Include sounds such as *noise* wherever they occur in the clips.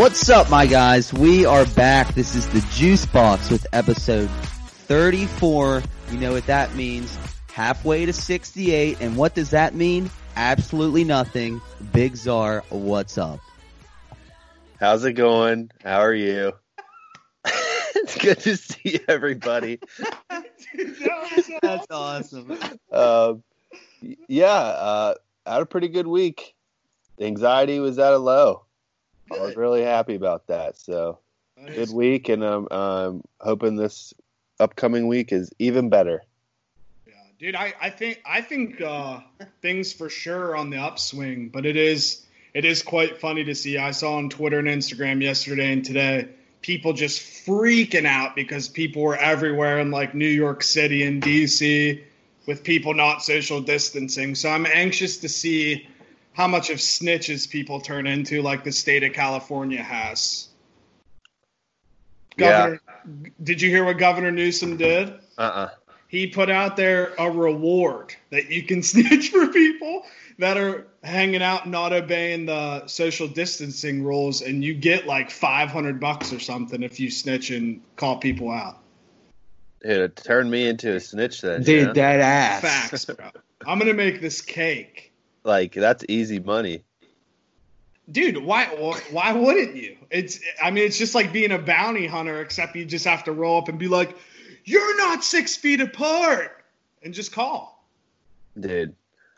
What's up, my guys? We are back. This is the Juice Box with episode 34. You know what that means. Halfway to 68. And what does that mean? Absolutely nothing. Big Czar, what's up? How's it going? How are you? *laughs* it's good to see everybody. *laughs* That's awesome. Um, yeah, uh, had a pretty good week. The anxiety was at a low. I was really happy about that. So good week, and I'm um, hoping this upcoming week is even better. Yeah, dude, I, I think I think uh, things for sure on the upswing, but it is it is quite funny to see. I saw on Twitter and Instagram yesterday and today people just freaking out because people were everywhere in like New York City and DC with people not social distancing. So I'm anxious to see how much of snitches people turn into, like the state of California has. Governor, did you hear what Governor Newsom did? Uh uh he put out there a reward that you can *laughs* snitch for people that are hanging out not obeying the social distancing rules and you get like 500 bucks or something if you snitch and call people out It turned me into a snitch then. Dude, yeah? that ass. facts bro i'm gonna make this cake like that's easy money. dude why why wouldn't you it's i mean it's just like being a bounty hunter except you just have to roll up and be like you're not six feet apart and just call Dude,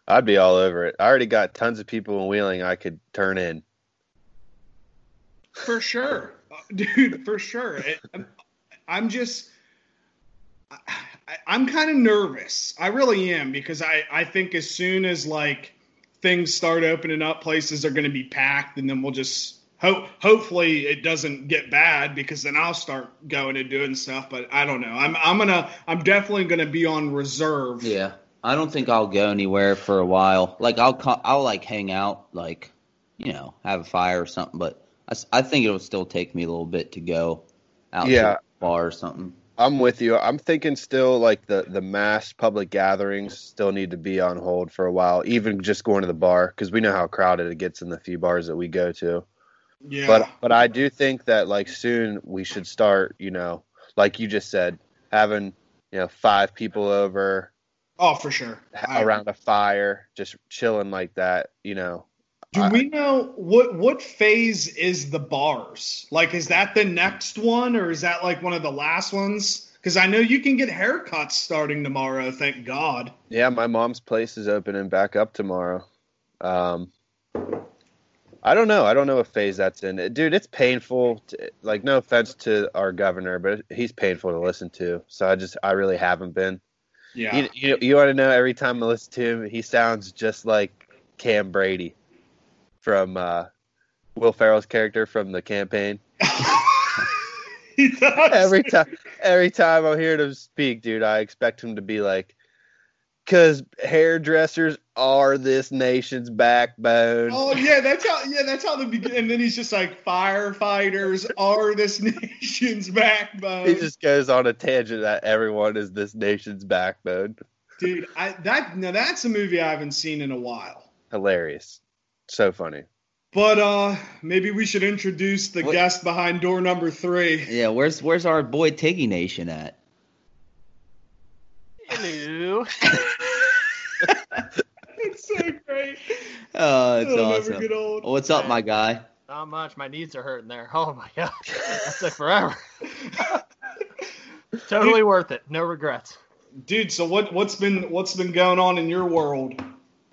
I'd be all over it. I already got tons of people in Wheeling I could turn in. For sure, *laughs* dude. For sure. It, I'm, I'm just, I- I'm kind of nervous. I really am because I, I think as soon as like things start opening up, places are going to be packed, and then we'll just hope. Hopefully, it doesn't get bad because then I'll start going and doing stuff. But I don't know. I'm, I'm gonna, I'm definitely gonna be on reserve. Yeah. I don't think I'll go anywhere for a while. Like I'll co- I'll like hang out, like you know, have a fire or something. But I, I think it'll still take me a little bit to go out to a bar or something. I'm with you. I'm thinking still like the the mass public gatherings still need to be on hold for a while, even just going to the bar because we know how crowded it gets in the few bars that we go to. Yeah. But but I do think that like soon we should start, you know, like you just said, having you know five people over oh, for sure. I- around a fire, just chilling like that, you know. Do I- we know what what phase is the bars? Like, is that the next one, or is that like one of the last ones? Because I know you can get haircuts starting tomorrow. Thank God. Yeah, my mom's place is opening back up tomorrow. Um, I don't know. I don't know what phase that's in. Dude, it's painful. To, like, no offense to our governor, but he's painful to listen to. So I just, I really haven't been. Yeah. You, you, you want to know? Every time I listen to him, he sounds just like Cam Brady from uh, Will Ferrell's character from the campaign. *laughs* Every time every time I hear him speak, dude, I expect him to be like, "Cause hairdressers are this nation's backbone." Oh yeah, that's how. Yeah, that's how the begin. And then he's just like, firefighters are this *laughs* nation's backbone. He just goes on a tangent that everyone is this nation's backbone. Dude, I that now that's a movie I haven't seen in a while. Hilarious, so funny. But uh maybe we should introduce the What- guest behind door number three. Yeah, where's where's our boy Tiggy Nation at? Hello. *laughs* It's so great. Oh, it's It'll awesome. never get old. What's up, my guy? Not much. My knees are hurting there. Oh my god. That took forever. *laughs* totally worth it. No regrets. Dude, so what what's been what's been going on in your world?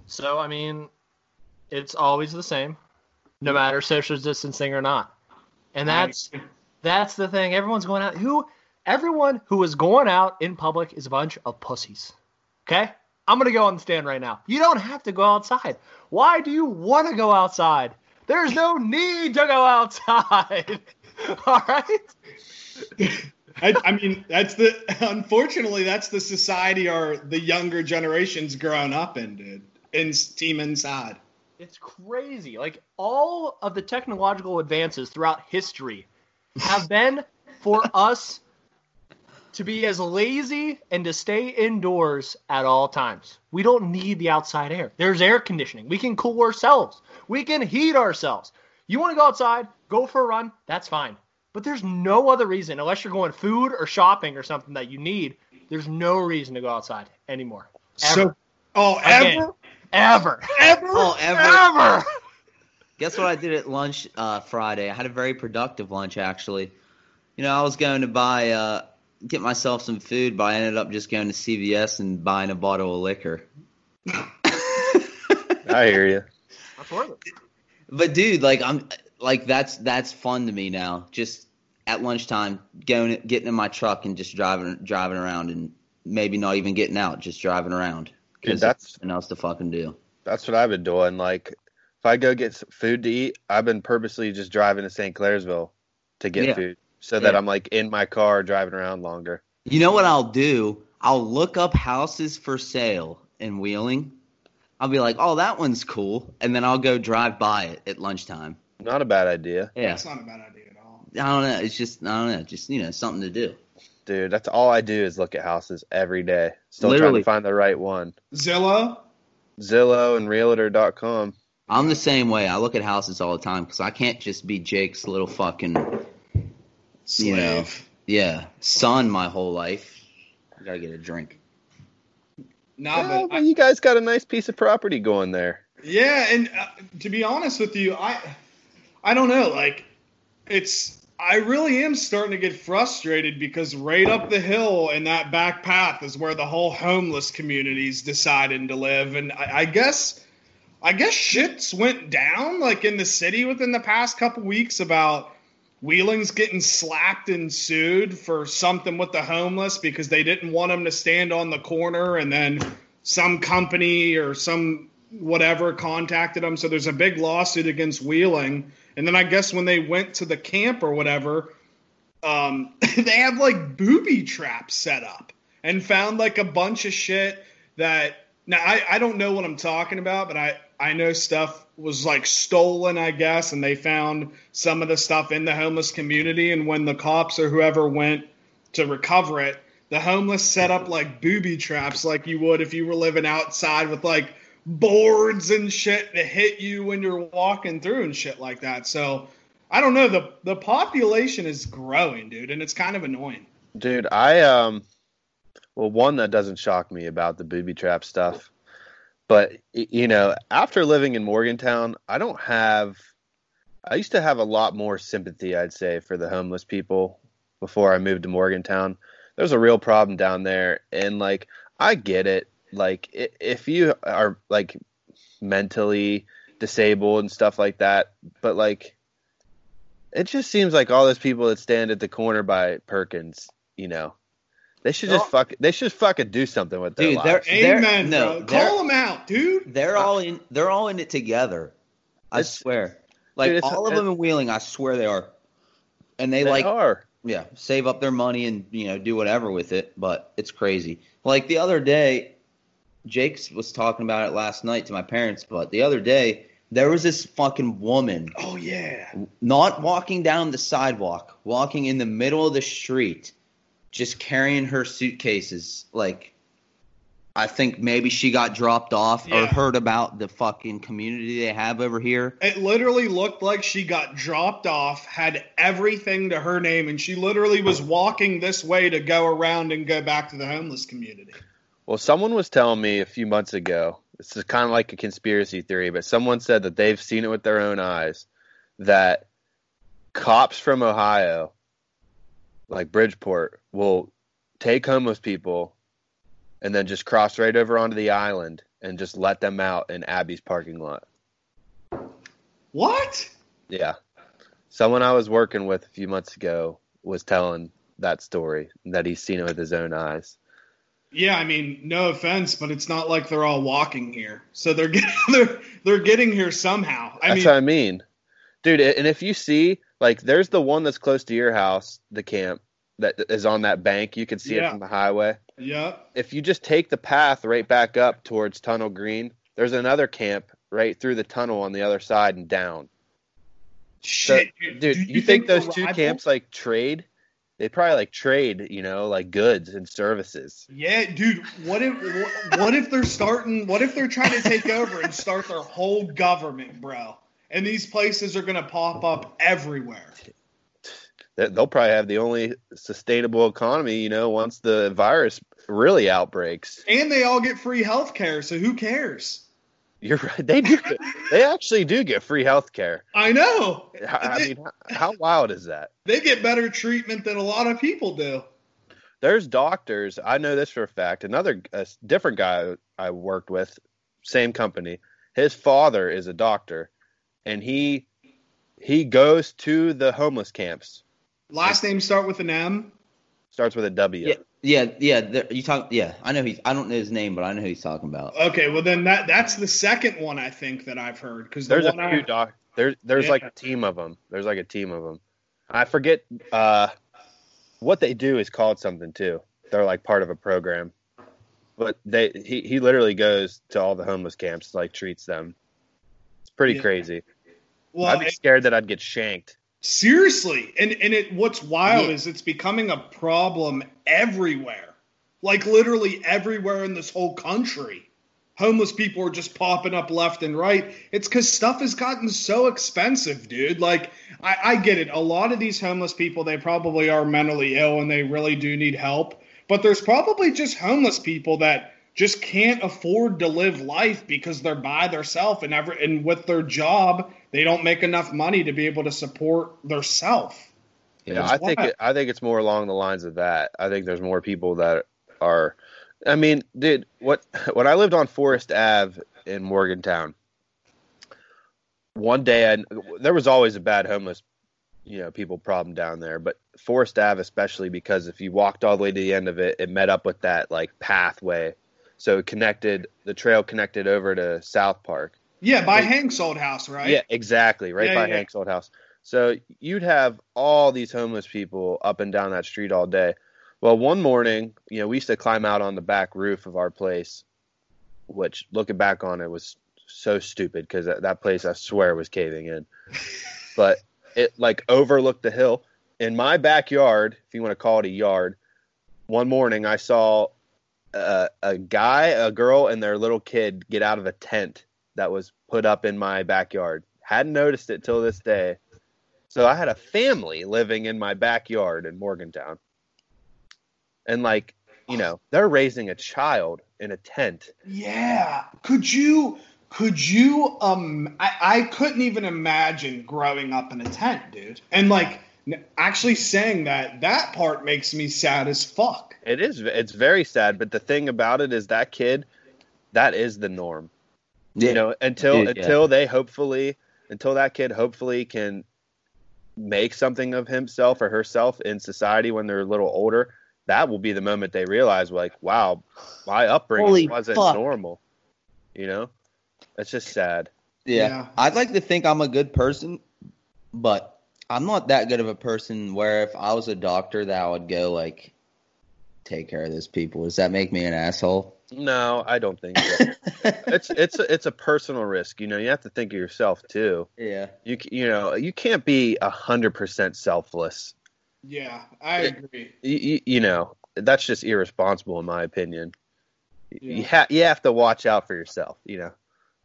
So I mean, it's always the same, no hmm. matter social distancing or not. And that's that's the thing. Everyone's going out. Who? Everyone who is going out in public is a bunch of pussies. Okay? I'm gonna go on the stand right now. You don't have to go outside. Why do you want to go outside? There's no need to go outside. *laughs* All right. *laughs* I, I mean, that's the unfortunately that's the society our the younger generations growing up in, dude. In team inside. It's crazy. Like all of the technological advances throughout history have *laughs* been for us to be as lazy and to stay indoors at all times. We don't need the outside air. There's air conditioning. We can cool ourselves. We can heat ourselves. You want to go outside, go for a run, that's fine. But there's no other reason, unless you're going food or shopping or something that you need, there's no reason to go outside anymore. Ever. So, oh, Again. ever, ever. ever, Oh, ever. Ever. Guess what I did at lunch uh, Friday? I had a very productive lunch actually. You know, I was going to buy uh, get myself some food, but I ended up just going to CVS and buying a bottle of liquor. *laughs* I hear you. That's worth it. But dude, like I'm like that's that's fun to me now. Just at lunchtime, going getting in my truck and just driving driving around and maybe not even getting out, just driving around. Dude, Because that's there's nothing else to fucking do. that's what I've been doing. Like, if I go get food to eat, I've been purposely just driving to St. Clairsville to get Yeah. food, so that I'm like in my car driving around longer. You know what I'll do? I'll look up houses for sale in Wheeling. I'll be like, "Oh, that one's cool," and then I'll go drive by it at lunchtime. Not a bad idea, Yeah, That's not a bad idea at all. I don't know. It's just I don't know. Just you know, something to do. Dude. That's all I do is look at houses every day. Still trying to find the right one. Zillow. Zillow and Realtor.com. I'm the same way. I look at houses all the time because I can't just be Jake's little fucking Slave. You know. yeah son my whole life. I gotta get a drink. Nah, Yeah, but but I, you guys got a nice piece of property going there. yeah, and uh, to be honest with you, I, I don't know. Like, it's I really am starting to get frustrated because right up the hill in that back path is where the whole homeless community's deciding to live, and I, I guess. I guess shits went down like in the city within the past couple weeks about Wheeling's getting slapped and sued for something with the homeless because they didn't want them to stand on the corner and then some company or some whatever contacted them. So there's a big lawsuit against Wheeling. And then I guess when they went to the camp or whatever, um, *laughs* they have like booby traps set up and found like a bunch of shit that now I, I don't know what I'm talking about, but I, I know stuff was like stolen, I guess, and they found some of the stuff in the homeless community. And when the cops or whoever went to recover it, the homeless set up like booby traps like you would if you were living outside with like boards and shit to hit you when you're walking through and shit like that. So I don't know. The the population is growing, dude, and it's kind of annoying. Dude, I um well one that doesn't shock me about the booby trap stuff. But you know, after living in Morgantown, I don't have I used to have a lot more sympathy, I'd say, for the homeless people before I moved to Morgantown. There's a real problem down there and like I get it. Like if you are like mentally disabled and stuff like that, but like it just seems like all those people that stand at the corner by Perkins, you know, they should just Oh. fuck. They should fucking do something with their Dude, they're- lives. Amen, no, bro. they're- Call them out, dude. They're all in. They're all in it together. I It's- swear. Like Dude, all of them in Wheeling, I swear they are. And they, They like are. yeah, save up their money and you know do whatever with it, but it's crazy. Like the other day, Jake was talking about it last night to my parents, but the other day there was this fucking woman Oh yeah. not walking down the sidewalk, walking in the middle of the street, just carrying her suitcases. Like, I think maybe she got dropped off or heard about the fucking community they have over here. It literally looked like she got dropped off, had everything to her name, and she literally was oh. walking this way to go around and go back to the homeless community. Well, someone was telling me a few months ago. This is kind of like a conspiracy theory, but someone said that they've seen it with their own eyes. That cops from Ohio, like Bridgeport, will take homeless people and then just cross right over onto the island and just let them out in Abby's parking lot. What? Yeah. Someone I was working with a few months ago was telling that story that he's seen it with his own eyes. Yeah, I mean, no offense, but it's not like they're all walking here, so they're getting *laughs* they're, they're getting here somehow. I That's mean, what I mean. Dude, and if you see, like, there's the one that's close to your house, the camp that is on that bank. You can see it from the highway. yeah, If you just take the path right back up towards Tunnel Green, there's another camp right through the tunnel on the other side and down. So, shit, dude, Do you, think, those two rival? camps like trade? They probably like trade, you know, like goods and services. Yeah, dude. What if what if they're starting? What if they're trying to take over and start their whole government, bro? and these places are going to pop up everywhere. They'll probably have the only sustainable economy, you know, once the virus really outbreaks. And they all get free health care, so who cares? You're *laughs* right. They do. they actually do get free health care. I know. I mean, how wild is that? They get better treatment than a lot of people do. There's doctors. I know this for a fact. Another a different guy I worked with, same company. His father is a doctor, and he he goes to the homeless camps. Last name start with an M. Starts with a W. Yeah, yeah, yeah. You talk. Yeah, I know he's. I don't know his name, but I know who he's talking about. Okay, well then that that's the second one I think that I've heard because there's the a few I, doc. There's there's Yeah. like a team of them. There's like a team of them. I forget uh, what they do is called something too. They're like part of a program, but they he he literally goes to all the homeless camps, like treats them. It's pretty Yeah. crazy. well, I'd be scared that I'd get shanked. Seriously, and and it what's wild Yeah. is it's becoming a problem everywhere, like literally everywhere in this whole country. Homeless people are just popping up left and right. It's because stuff has gotten so expensive, dude. Like, I, I get it. A lot of these homeless people, they probably are mentally ill and they really do need help. But there's probably just homeless people that just can't afford to live life because they're by themselves and ever and with their job they don't make enough money to be able to support their self. Yeah, I think it, I think it's more along the lines of that. I think there's more people that are. I mean, dude, what *laughs* when I lived on Forest Ave in Morgantown, one day I, there was always a bad homeless, you know, people problem down there, but Forest Ave especially because if you walked all the way to the end of it, it met up with that like pathway, so it connected the trail connected over to South Park. Yeah, by. Hank's old house, right? Yeah, exactly. Right Yeah, by yeah. Hank's old house. So you'd have all these homeless people up and down that street all day. Well, one morning, you know, we used to climb out on the back roof of our place, which looking back on it was so stupid because that, that place, I swear, was caving in. *laughs* but it like overlooked the hill. In my backyard, if you want to call it a yard, one morning I saw a, a guy, a girl, and their little kid get out of a tent that was put up in my backyard. Hadn't noticed it till this day. So I had a family living in my backyard in Morgantown. And like, you know, they're raising a child in a tent. Yeah. Could you could you um I, I couldn't even imagine growing up in a tent, dude. And like actually saying that that part makes me sad as fuck. It is it's very sad, but the thing about it is that kid that is the norm. Yeah. You know, until yeah. until they hopefully until that kid hopefully can make something of himself or herself in society when they're a little older, that will be the moment they realize like, wow, my upbringing Holy wasn't fuck. normal. You know? It's just sad. Yeah. Yeah. I'd like to think I'm a good person, but I'm not that good of a person where if I was a doctor that I would go like take care of those people. Does that make me an asshole? No, I don't think so. *laughs* it's it's a, it's a personal risk. You know, you have to think of yourself too. yeah. You you know, you can't be a hundred percent selfless. Yeah, I agree. You, you, you know, that's just irresponsible in my opinion. You Yeah. ha- you have to watch out for yourself. You know,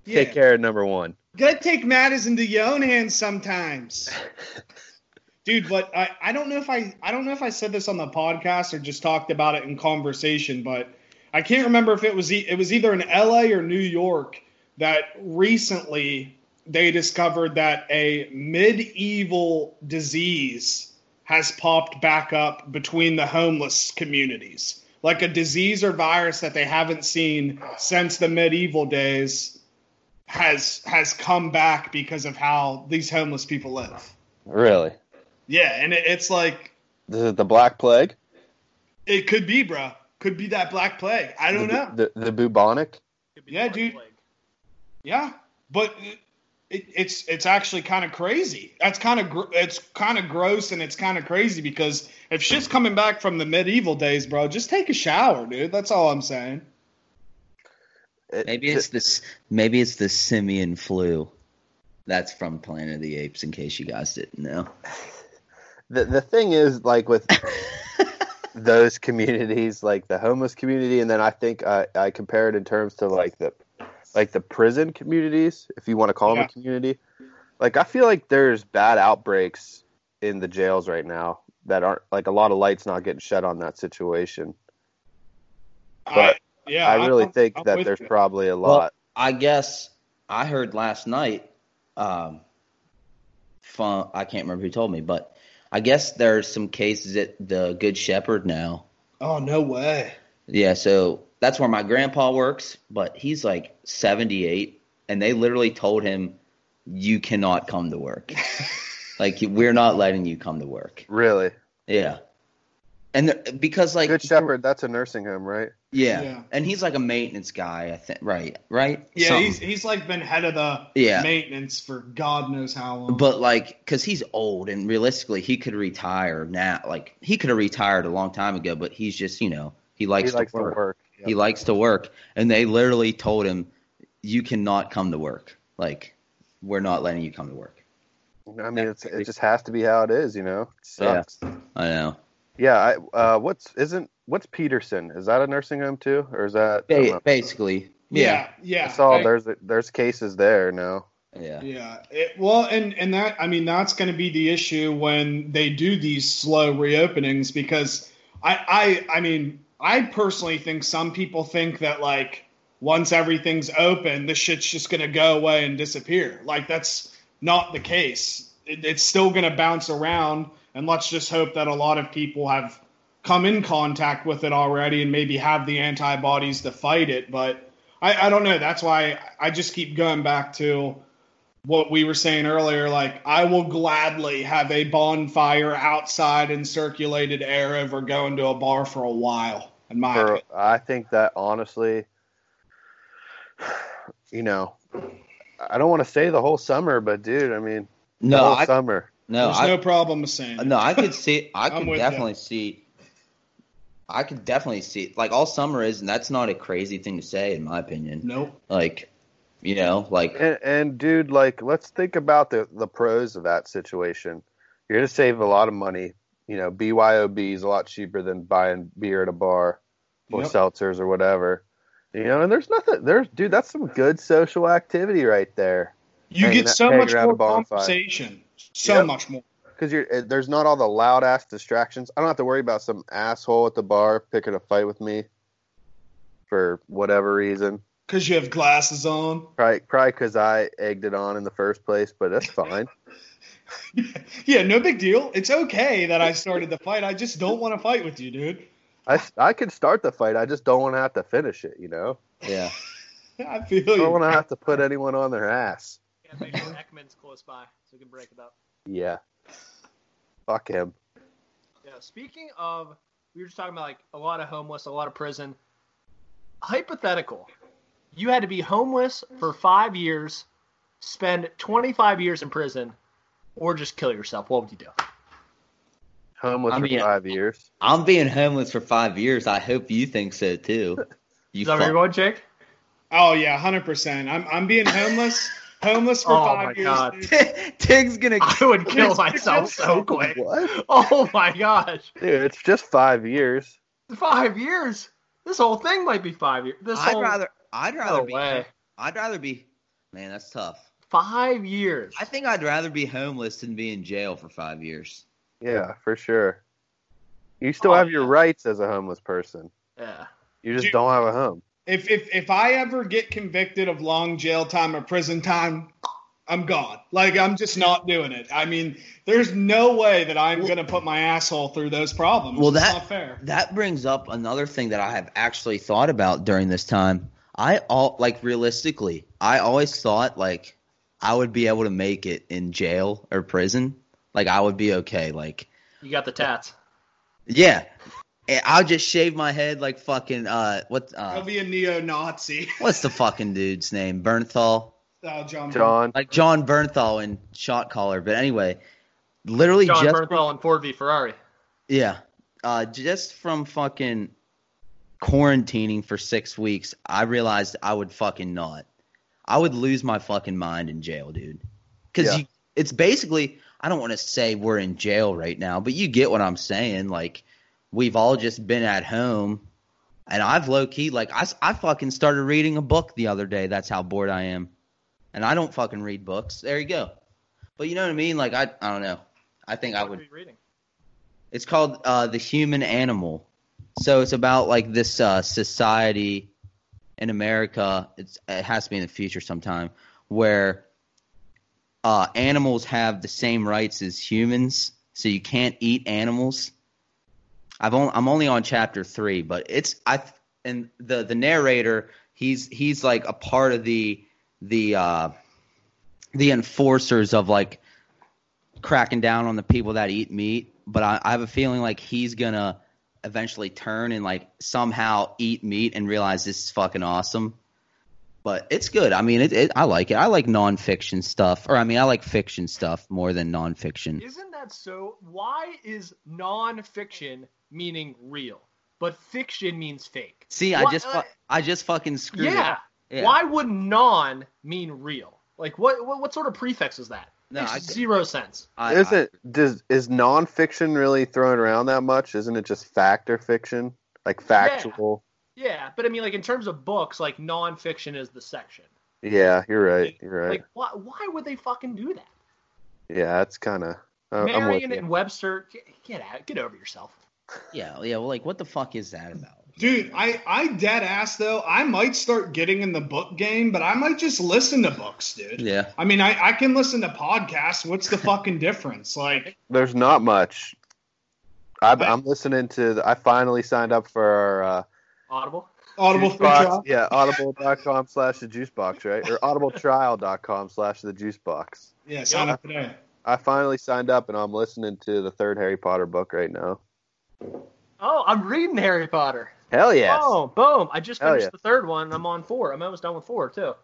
Yeah. take care of number one. Gotta take matters into your own hands sometimes. *laughs* Dude, but I, I don't know if I I don't know if I said this on the podcast or just talked about it in conversation, but I can't remember if it was e- it was either in LA or New York that recently they discovered that a medieval disease has popped back up between the homeless communities. Like a disease or virus that they haven't seen since the medieval days has has come back because of how these homeless people live. Really, Yeah, and it, it's like the the black plague. it could be, bro. Could be that black plague. I don't the, know. The the bubonic. Yeah, dude. Yeah, but it, it, it's it's actually kind of crazy. That's kind of gr- it's kind of gross and it's kind of crazy because if shit's coming back from the medieval days, bro, just take a shower, dude. That's all I'm saying. It- Maybe it's this maybe it's the simian flu. That's from Planet of the Apes in case you guys didn't know. *laughs* the the thing is like with *laughs* those communities, like the homeless community, and then I think I, I compare it in terms to like the like the prison communities, if you want to call them a community. like I feel like there's bad outbreaks in the jails right now that aren't like a lot of lights not getting shed on that situation. But yeah, I really I'm- think I'm that there's you. probably a Well, lot. I guess I heard last night. Um, from I can't remember who told me, but I guess there's some cases at the Good Shepherd now. Oh no way! Yeah, so that's where my grandpa works, but he's like 78, and they literally told him, "You cannot come to work. *laughs* like we're not letting you come to work." really, Yeah, and the, because like Good Shepherd, that's a nursing home, right? yeah. Yeah. and he's like a maintenance guy, I think. Right, right. Yeah, Something. he's he's like been head of the Yeah. maintenance for God knows how long. But like, because he's old and realistically, he could retire now. Like, he could have retired a long time ago, but he's just, you know, he likes, he likes to, work. to work. He likes to work. And they literally told him, you cannot come to work. Like, we're not letting you come to work. I mean, it's, it just has to be how it is, you know. It Yeah. I know. Yeah. I, uh, what's isn't what's Peterson? Is that a nursing home too, or is that? Ba- else? basically. Yeah. yeah, I saw I- there's there's cases there now. Yeah. Yeah. It, well, and and that I mean that's going to be the issue when they do these slow reopenings because I I I mean I personally think some people think that like once everything's open, the shit's just going to go away and disappear. Like that's not the case. It, it's still going to bounce around, and let's just hope that a lot of people have come in contact with it already and maybe have the antibodies to fight it. But I, I don't know. That's why I just keep going back to what we were saying earlier. Like, I will gladly have a bonfire outside in circulated air over going to a bar for a while. In my For. I think that honestly, *sighs* you know, I don't want to say the whole summer, but dude, I mean, the No, whole I, summer. No, There's I, no problem with saying. no, I could see, *laughs* I I'm could with definitely see, I could definitely see, like, all summer is, and that's not a crazy thing to say, in my opinion. Nope. Like, you know, like, And, and dude, like, let's think about the the pros of that situation. You're gonna save a lot of money. You know, BYOB is a lot cheaper than buying beer at a bar or Yep. seltzers or whatever. You know, and there's nothing. There's dude, that's some good social activity right there. You Hanging get so much around a more bonfire. conversation. So Yep. much more. Because you're eh, there's not all the loud ass distractions. I don't have to worry about some asshole at the bar picking a fight with me for whatever reason. Because you have glasses on. Probably probably because I egged it on in the first place, but that's fine. *laughs* yeah, no big deal. It's okay that I started the fight. I just don't want to fight with you, dude. I, I could start the fight. I just don't want to have to finish it. You know, yeah. *laughs* I feel I don't you. want to have to put anyone on their ass. Yeah, make sure Ekman's close by so we can break it up. Yeah, fuck him. Yeah. Speaking of, we were just talking about like a lot of homeless, a lot of prison. Hypothetical. You had to be homeless for five years, spend 25 years in prison, or just kill yourself. What would you do? Homeless I mean, for five years. I'm being homeless for five years. I hope you think so too. *laughs* You Is that where you're going, Jake? Oh yeah, hundred percent. I'm I'm being homeless, homeless for Oh, five my years. God. dude. Tig's gonna. I would kill myself so *laughs* quick. What, Oh my gosh. dude? It's just five years. Five years? This whole thing might be five years. This I'd whole rather. I'd rather no be. way. I'd rather be. Man, that's tough. Five years. I think I'd rather be homeless than be in jail for five years. Yeah, for sure. You still Oh, have your rights as a homeless person. Yeah. You just Dude. don't have a home. If if if I ever get convicted of long jail time or prison time, I'm gone. Like I'm just not doing it. I mean, there's no way that I'm gonna put my asshole through those problems. Well, It's that- not fair. That brings up another thing that I have actually thought about during this time. I all like realistically, I always thought like I would be able to make it in jail or prison. Like I would be okay. Like You got the tats. yeah, I'll just shave my head like fucking uh what I'll uh be a neo-Nazi. *laughs* what's the fucking dude's name? Bernthal. Oh, John. John, Like Jon Bernthal in Shot Caller. But anyway, literally John just Bernthal and Ford v Ferrari. Yeah. Uh, just from fucking quarantining for six weeks, I realized I would fucking not. I would lose my fucking mind in jail, dude. Because Yeah. it's basically, I don't want to say we're in jail right now, but you get what I'm saying. Like, we've all just been at home. And I've low key, like, I, I fucking started reading a book the other day. That's how bored I am. And I don't fucking read books. There you go. But you know what I mean? Like I I don't know. I think I would reading? It's called uh, The Human Animal. So it's about like this uh, society in America. It's, it has to be in the future sometime where uh, animals have the same rights as humans. So you can't eat animals. I've only, I'm only on chapter three, but it's I and the the narrator he's he's like a part of the the uh, the enforcers of like cracking down on the people that eat meat, but I, I have a feeling like he's gonna eventually turn and like somehow eat meat and realize this is fucking awesome. But it's good. I mean, it, it I like it. I like nonfiction stuff, or I mean, I like fiction stuff more than nonfiction. Isn't that so? Why is non-fiction meaning real, but fiction means fake? See, I just fu- uh, I just fucking screwed Yeah. up. Yeah. Why would non mean real? Like what, what? What sort of prefix is that? No, Makes I- zero sense. I, Isn't does is nonfiction really thrown around that much? Isn't it just fact or fiction? Like factual? Yeah, but I mean, like in terms of books, like non-fiction is the section. Yeah, you're right. You're right. Like, why? Why would they fucking do that? yeah, that's kind of. I'm with Marion and Webster, get, get out, get over yourself. Yeah, yeah. Well, like, what the fuck is that about? Dude, I, I dead ass though. I might start getting in the book game, but I might just listen to books, dude. Yeah. I mean, I, I can listen to podcasts. What's the fucking difference? Like, *laughs* There's not much. I, I'm listening to. The, I finally signed up for our. Uh, Audible. Audible Juice free box. trial. Yeah, audible.com slash the juice box, right? Or audibletrial.com slash the juice box. Yeah, sign up today. I finally signed up and I'm listening to the third Harry Potter book right now. Oh, I'm reading Harry Potter. Hell yes. Oh, boom! I just finished yeah. the third one. I'm on four. I'm almost done with four too.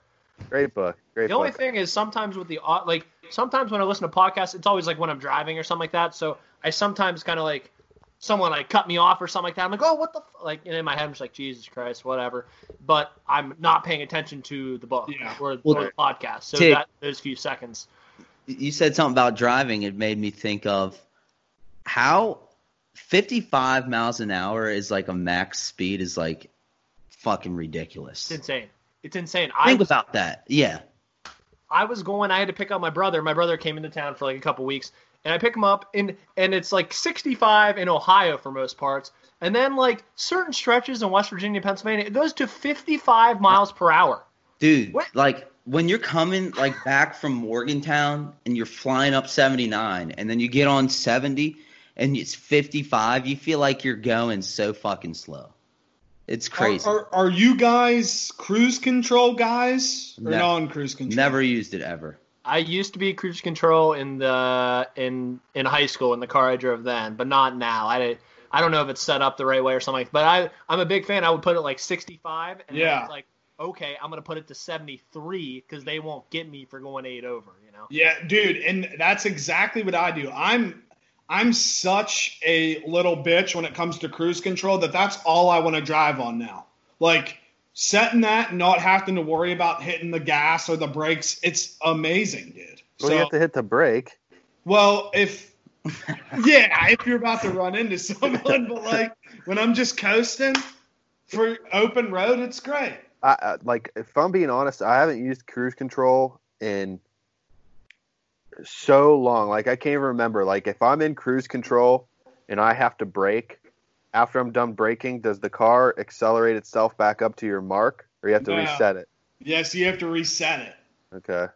Great book. Great The only thing is sometimes with the au- like sometimes when I listen to podcasts, it's always like when I'm driving or something like that. So I sometimes kind of like someone like cut me off or something like that. I'm like, oh, what the f-? like and in my head I'm just like Jesus Christ, whatever. But I'm not paying attention to the book Yeah. or, Well, or the podcast. So Tig- that those few seconds. you said something about driving. It made me think of how 55 miles an hour is like a max speed is like fucking ridiculous. It's insane. It's insane. I Think was, about that. Yeah. I was going. I had to pick up my brother. My brother came into town for like a couple weeks, and I pick him up, and and it's like 65 in Ohio for most parts, and then like certain stretches in West Virginia, Pennsylvania, it goes to 55 miles per hour. Dude, What? like when you're coming like back from Morgantown and you're flying up 79 and then you get on 70 and it's 55, you feel like you're going so fucking slow. It's crazy. Are, are, are you guys cruise control guys or No. non-cruise control? Never used it ever. I used to be cruise control in the in in high school in the car I drove then, but not now. I I don't know if it's set up the right way or something. But I I'm a big fan. I would put it like 65, and then Yeah. it's like okay, I'm gonna put it to 73 because they won't get me for going eight over. You know. Yeah, dude, and that's exactly what I do. I'm I'm such a little bitch when it comes to cruise control that that's all I want to drive on now. Like setting that not having to worry about hitting the gas or the brakes, it's amazing, dude. Well, you have to hit the brake. well, if yeah, if you're about to run into someone, but like when I'm just coasting for open road, it's great. I, I like if I'm being honest, I haven't used cruise control in so long. Like I can't even remember. Like if I'm in cruise control and I have to brake, after I'm done braking, does the car accelerate itself back up to your mark, or you have to No. reset it? Yes, you have to reset it. Okay.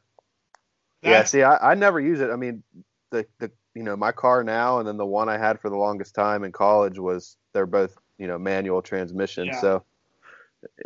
yeah. See, I, I never use it. I mean, the the you know my car now and then the one I had for the longest time in college was they're both you know manual transmission. Yeah. So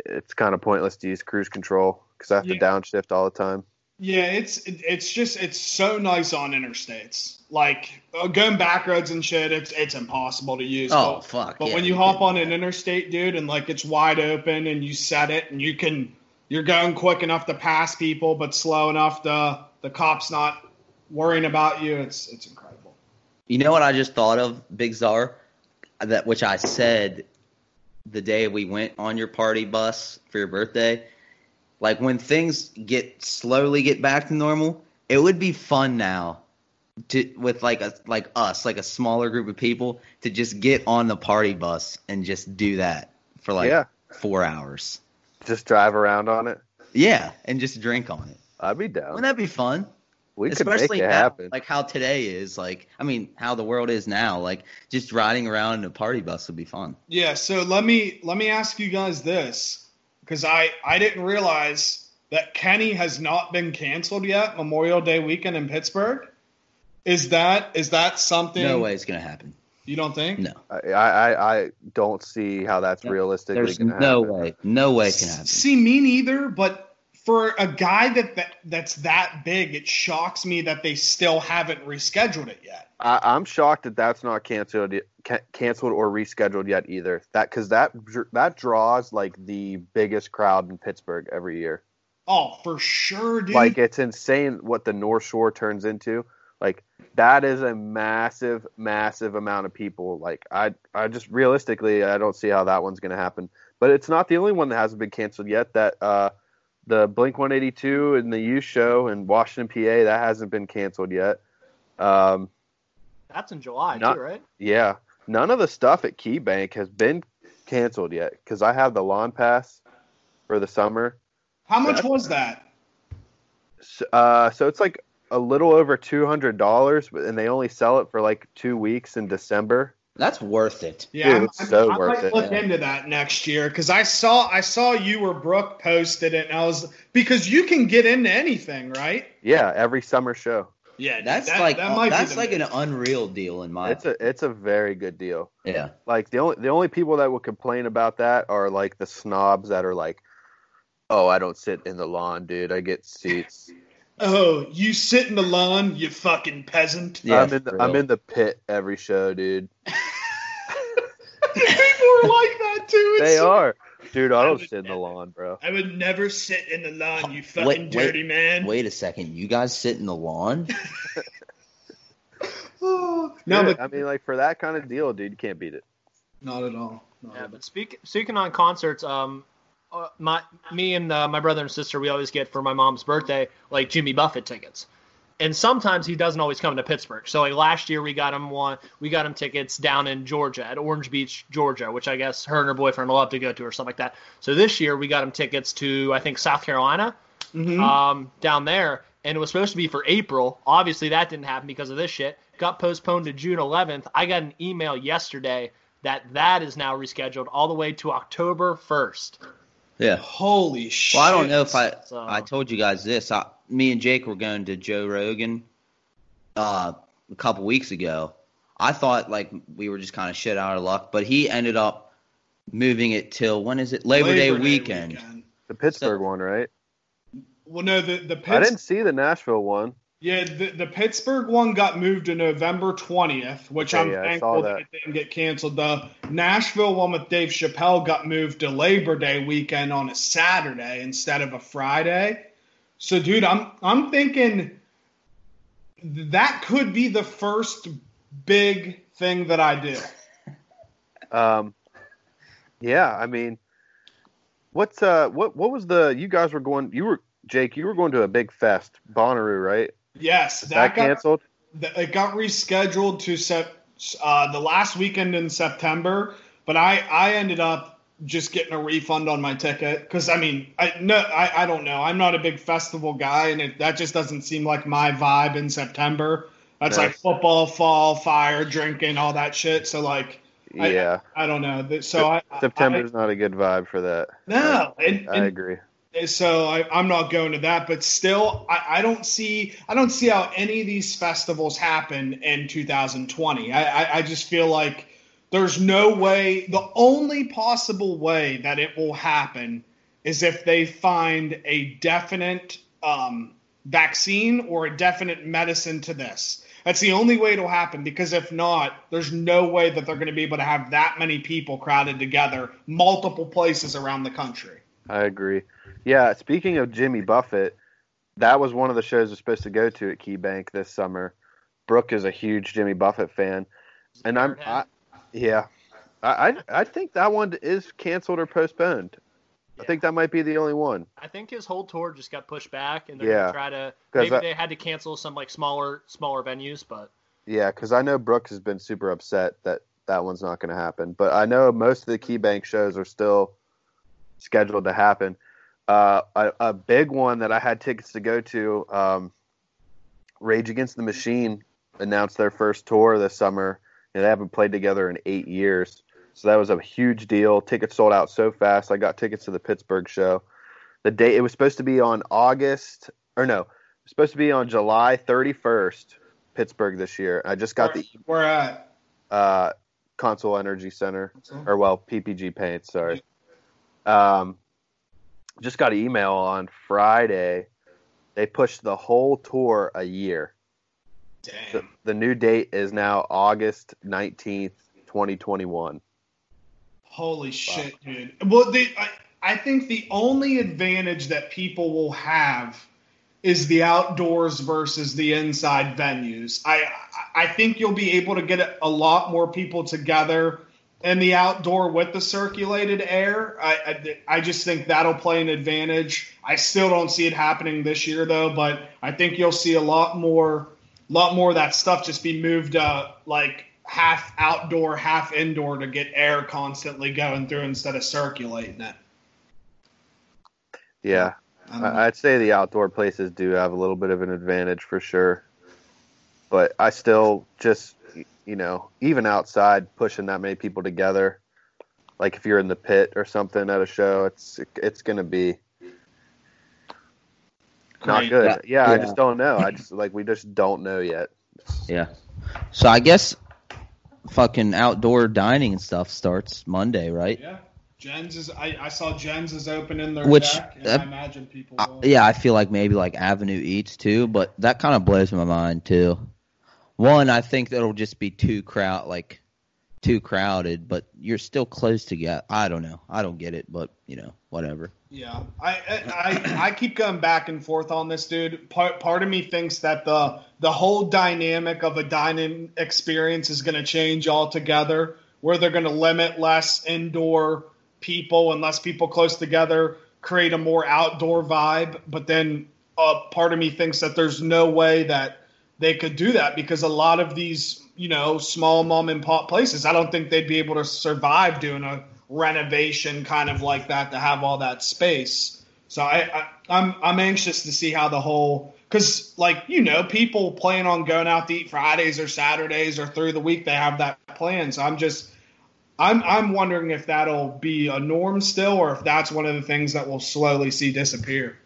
it's kind of pointless to use cruise control because I have to downshift all the time. Yeah, it's it's just it's so nice on interstates. Like uh, going back roads and shit, it's it's impossible to use. Oh, but, fuck. but yeah, when you hop on an interstate, dude, and like it's wide open and you set it and you can you're going quick enough to pass people, but slow enough to the cops not worrying about you. It's it's incredible. You know what I just thought of, Big Czar? That which I said the day we went on your party bus for your birthday. Like when things get slowly get back to normal, it would be fun now to with like a like us, like a smaller group of people, to just get on the party bus and just do that for like yeah, four hours. just drive around on it. Yeah, and just drink on it. I'd be down. Wouldn't that be fun? We could make Especially it now, happen. like how today is. Like, I mean, how the world is now. Like, just riding around in a party bus would be fun. Yeah, so let me let me ask you guys this because I I didn't realize that Kenny has not been canceled yet. Memorial Day weekend in Pittsburgh. Is that is that something? No way it's gonna happen. You don't think? No, I, I I don't see how that's No, realistically there's going to no happen. way. No way it can happen. See, me neither. But for a guy that, that that's that big, it shocks me that they still haven't rescheduled it yet. I, I'm shocked that that's not canceled, ca- canceled or rescheduled yet either. That because that that draws like the biggest crowd in Pittsburgh every year. Oh, for sure, dude. Like it's insane what the North Shore turns into. Like that is a massive, massive amount of people. Like I, I just realistically, I don't see how that one's going to happen. But it's not the only one that hasn't been canceled yet. That uh, the Blink 182 and the U Show in Washington, PA, that hasn't been canceled yet. Um, That's in July Not- too, right? yeah, none of the stuff at KeyBank has been canceled yet because I have the lawn pass for the summer. How much that- was that? S- Uh, so it's like a little over two hundred dollars, and they only sell it for like two weeks in December. That's worth it. Yeah, Dude, I'm- it's I'm- so I worth might it. look Yeah. into that next year because I saw I saw you or Brooke posted it, and I was because you can get into anything, right? Yeah, every summer show. Yeah, That's that, like that might be that's the like an unreal deal in my. It's a it's a very good deal. yeah. Like the only the only people that would complain about that are like the snobs that are like, oh, I don't sit in the lawn, dude. I get seats. *laughs* Oh, you sit in the lawn, you fucking peasant. Yeah, I'm in the for I'm in the pit every show, dude. *laughs* People are like that too. It's They so- are, dude. I I don't would sit in the lawn, bro. I would never sit in the lawn, you fucking Wait, wait, dirty man. Wait a second. You guys sit in the lawn? *laughs* *laughs* Oh, no, Dude, but I mean, like for that kind of deal, dude, you can't beat it. not at all. Not Yeah, at but speak, speaking on concerts, um, uh, my me and uh, my brother and sister, we always get for my mom's birthday like Jimmy Buffett tickets, and sometimes he doesn't always come to Pittsburgh. So like last year, we got him one, we got him tickets down in Georgia at Orange Beach, Georgia, which I guess her and her boyfriend love to go to or something like that. So this year, we got him tickets to I think South Carolina, Mhm. um, down there, and it was supposed to be for April. Obviously, that didn't happen because of this shit. Got postponed to June 11th. I got an email yesterday that that is now rescheduled all the way to October 1st. Yeah. Holy shit! Well, I don't know if I So- I told you guys this. I, me and Jake were going to Joe Rogan uh, a couple weeks ago. I thought like we were just kind of shit out of luck, but he ended up moving it till when is it Labor, Day, weekend. The Pittsburgh one, right? Well, no, the the I didn't see the Nashville one. Yeah, the, the Pittsburgh one got moved to November 20th, which Okay, I'm yeah, thankful that. that. it didn't get canceled. The Nashville one with Dave Chappelle got moved to Labor Day weekend on a Saturday instead of a Friday. So, dude, I'm I'm thinking that could be the first big thing that I do. *laughs* Um, yeah, I mean, what's uh, what what was the? You guys were going. You were Jake. You were going to a big fest, Bonnaroo, right? Yes, that, that got canceled? th- it got rescheduled to sep- uh, the last weekend in September, but I I ended up just getting a refund on my ticket because I mean I no I, I don't know I'm not a big festival guy and it, that just doesn't seem like my vibe in September. That's like football, fall, fire, drinking, all that shit. So like Yeah, I don't know. So I September's not a good vibe for that. No, I, and, I agree. So I, I'm not going to that, but still, I, I don't see I don't see how any of these festivals happen in 2020. I, I, I just feel like there's no way. The only possible way that it will happen is if they find a definite um, vaccine or a definite medicine to this. That's the only way it'll happen because if not, there's no way that they're going to be able to have that many people crowded together, multiple places around the country. I agree. Yeah, speaking of Jimmy Buffett, that was one of the shows I was supposed to go to at KeyBank this summer. Brooke is a huge Jimmy Buffett fan, and I'm, I, yeah, I, I, think that one is canceled or postponed. I think that might be the only one. I think his whole tour just got pushed back, and they're Yeah. gonna try to maybe I- they had to cancel some like smaller smaller venues, but Yeah, because I know Brooks has been super upset that that one's not going to happen. But I know most of the KeyBank shows are still scheduled to happen. Uh, a, a big one that I had tickets to go to um, Rage Against the Machine announced their first tour this summer, and they haven't played together in eight years. So that was a huge deal. Tickets sold out so fast. I got tickets to the Pittsburgh show. The date it was supposed to be on August or no, it was supposed to be on July 31st, Pittsburgh this year. I just got where, the where at? uh, Consol Energy Center or well PPG Paint. Sorry. Um, just got an email on Friday. They pushed the whole tour a year. The, the new date is now August 19th, 2021. Holy shit, dude. Well, the, I, I think the only advantage that people will have is the outdoors versus the inside venues. I I think you'll be able to get a lot more people together in the outdoor with the circulated air. I, I, I just think that'll play an advantage. I still don't see it happening this year though, but I think you'll see a lot more lot more of that stuff just be moved uh like half outdoor, half indoor to get air constantly going through instead of circulating it. Yeah, I don't know. I- I'd say the outdoor places do have a little bit of an advantage for sure. But I still just, you know, even outside pushing that many people together, like if you're in the pit or something at a show, it's it's gonna be not good. Yeah. Yeah, I just don't know. I just like we just don't know yet. Yeah. So I guess fucking outdoor dining and stuff starts Monday, right? Yeah. Jens is. I, I saw Jens is opening their Which, deck, and uh, I imagine people. Will. yeah, I feel like maybe like Avenue Eats too, but that kind of blows my mind too. One, I think that'll just be too crowd like too crowded, but you're still close together. I don't know. I don't get it, but you know, whatever. Yeah, I, I I keep going back and forth on this, dude. Part part of me thinks that the the whole dynamic of a dining experience is going to change altogether, where they're going to limit less indoor people and less people close together, create a more outdoor vibe. But then uh, part of me thinks that there's no way that they could do that because a lot of these, you know, small mom and pop places, I don't think they'd be able to survive doing a renovation kind of like that to have all that space. So I, I I'm I'm anxious to see how the whole because like you know people plan on going out to eat Fridays or Saturdays or through the week they have that plan. So I'm just I'm I'm wondering if that'll be a norm still or if that's one of the things that we'll slowly see disappear.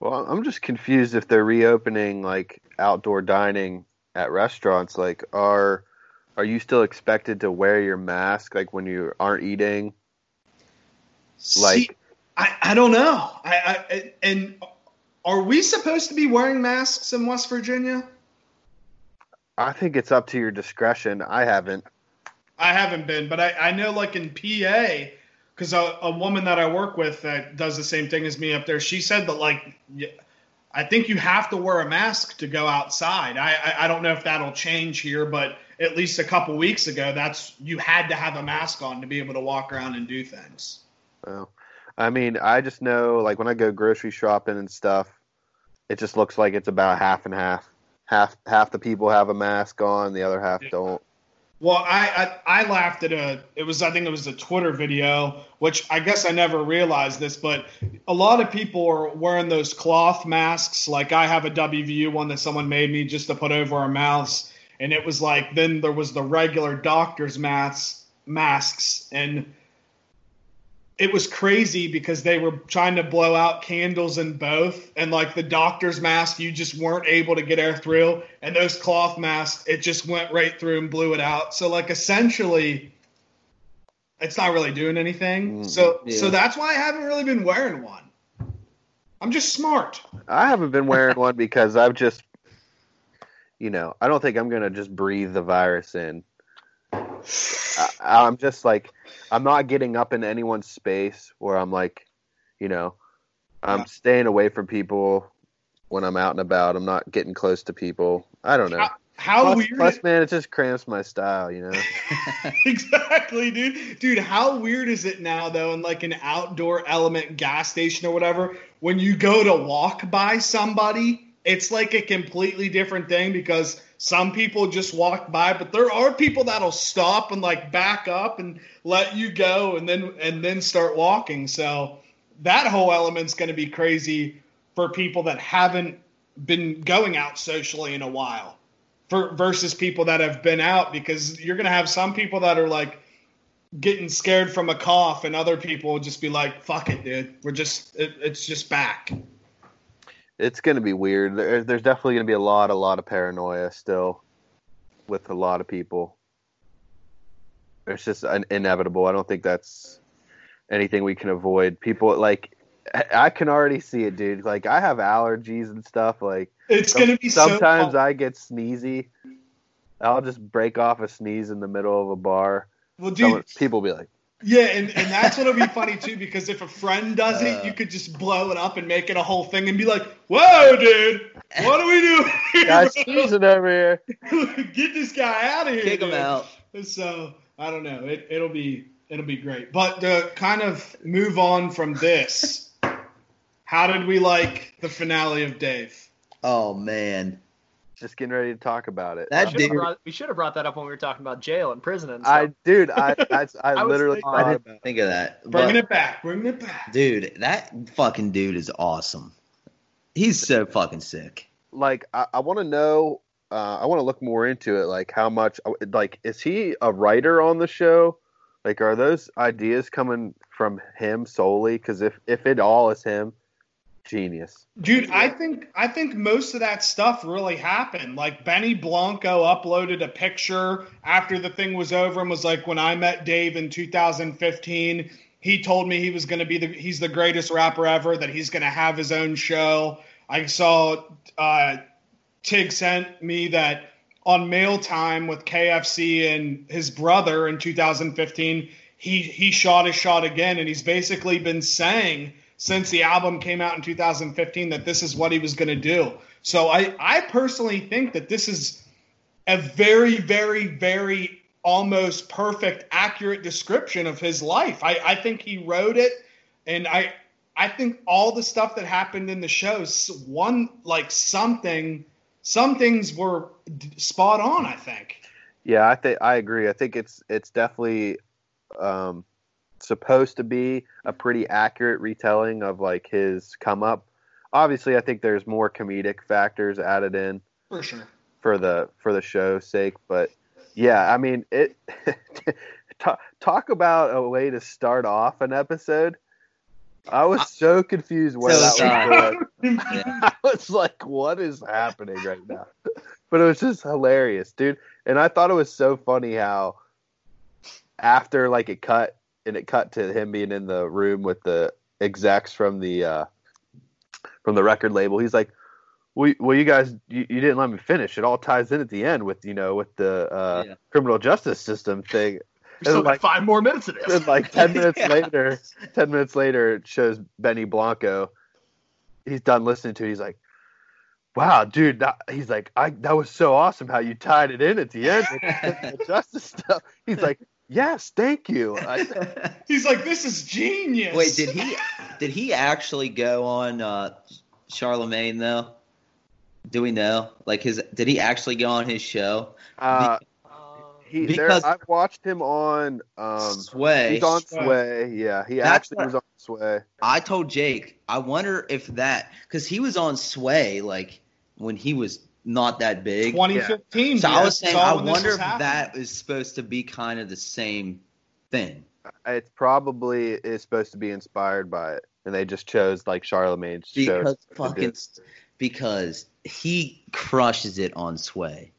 Well, I'm just confused if they're reopening like outdoor dining at restaurants. Like, are are you still expected to wear your mask like when you aren't eating? Like- See, I, I don't know. I, I and are we supposed to be wearing masks in West Virginia? I think it's up to your discretion. I haven't. I haven't been, but I, I know like in PA, because a, a woman that I work with that does the same thing as me up there, she said that like, I think you have to wear a mask to go outside. I, I, I don't know if that'll change here, but at least a couple weeks ago, that's you had to have a mask on to be able to walk around and do things. Well, I mean, I just know like when I go grocery shopping and stuff, it just looks like it's about half and half. Half half the people have a mask on, the other half Yeah. don't. Well, I, I I laughed at a it was I think it was a Twitter video, which I guess I never realized this, but a lot of people are wearing those cloth masks. Like I have a WVU one that someone made me just to put over our mouths, and it was like then there was the regular doctor's masks masks, and it was crazy because they were trying to blow out candles in both and like the doctor's mask you just weren't able to get air through and those cloth masks it just went right through and blew it out. So like essentially it's not really doing anything. Mm, so yeah. so that's why i haven't really been wearing one. I'm just smart. I haven't been wearing one because I've just, you know, I don't think I'm gonna just breathe the virus in. I, I'm just like, I'm not getting up in anyone's space where I'm like, you know, I'm Yeah. staying away from people when I'm out and about. I'm not getting close to people. I don't know. how, how plus, weird plus, man, it just cramps my style, you know. *laughs* exactly, dude. Dude, how weird is it now though in like an outdoor element gas station or whatever, when you go to walk by somebody, it's like a completely different thing because some people just walk by, but there are people that'll stop and like back up and let you go and then and then start walking. So that whole element's going to be crazy for people that haven't been going out socially in a while for, versus people that have been out because you're going to have some people that are like getting scared from a cough and other people will just be like fuck it dude we're just it, it's just back It's going to be weird. There, there's definitely going to be a lot, a lot of paranoia still with a lot of people. It's just an inevitable. I don't think that's anything we can avoid. People like I- can already see it, dude. Like I have allergies and stuff. Like it's going to be sometimes so I get sneezy. I'll just break off a sneeze in the middle of a bar. well dude Someone- people will be like, Yeah, and, and that's what'll be funny *laughs* too, because if a friend does it, Uh. you could just blow it up and make it a whole thing and be like, "Whoa, dude, what do we do? "Guys, bro? sneezing over here." *laughs* Get this guy out of here!" Kick him out. So I don't know. It, it'll be it'll be great. But to kind of move on from this, *laughs* how did we like the finale of Dave? Oh man, Just getting ready to talk about it. That We should, have brought, we should have brought that up when we were talking about jail and prison and I, stuff. dude, I, *laughs* I, I, I literally thinking- I didn't about think of that. Bringing it back, bringing it back. dude, that fucking dude is awesome. He's so fucking sick. like I, I want to know. Uh, I want to look more into it. Like how much? Like is he a writer on the show? Like are those ideas coming from him solely? Because if if it all is him, genius. Dude, I think I think most of that stuff really happened. Like Benny Blanco uploaded a picture after the thing was over and was like, "When I met Dave in 2015, he told me he was going to be the he's the greatest rapper ever. That he's going to have his own show." I saw uh, Tig sent me that on mail time with KFC and his brother in 2015. He he shot his shot again, and he's basically been saying since the album came out in 2015 that this is what he was going to do. So I, I personally think that this is a very, very, very almost perfect, accurate description of his life. I, I think he wrote it, and I I think all the stuff that happened in the shows, one like something, some things were spot on. I think. Yeah, I think I agree. I think it's it's definitely um, supposed to be a pretty accurate retelling of like his come up. Obviously, I think there's more comedic factors added in For sure. for the for the show's sake, but yeah, I mean it. *laughs* talk, talk about a way to start off an episode. I was so confused where So that was going. *laughs* *laughs* I was like, what is happening right now? But it was just hilarious, dude. And I thought it was so funny how after like it cut and it cut to him being in the room with the execs from the uh from the record label, he's like, well, well you guys, you, you didn't let me finish. It all ties in at the end with, you know, with the uh, Yeah. criminal justice system thing. We still like- five more minutes of this. And like *laughs* 10 minutes Yeah. later, 10 minutes later, it shows Benny Blanco. He's done listening to it. He's like, wow, dude, that, he's like, I, that was so awesome how you tied it in at the end with the *laughs* justice stuff. He's like, yes, thank you. I, *laughs* He's like, this is genius. Wait, did he did he actually go on uh, Charlemagne though? Do we know? Like his did he actually go on his show? uh, he, there, Because- I've watched him on, um, Sway. he's on Sway. Sway. Yeah, he That's actually what- was on Sway. I told Jake, I wonder if that because he was on Sway like when he was not that big. 2015. So dude. I was saying, I wonder if happening. that is supposed to be kind of the same thing. Uh, it's probably is supposed to be inspired by it, and they just chose like Charlemagne's show. Because to fucking because he crushes it on Sway.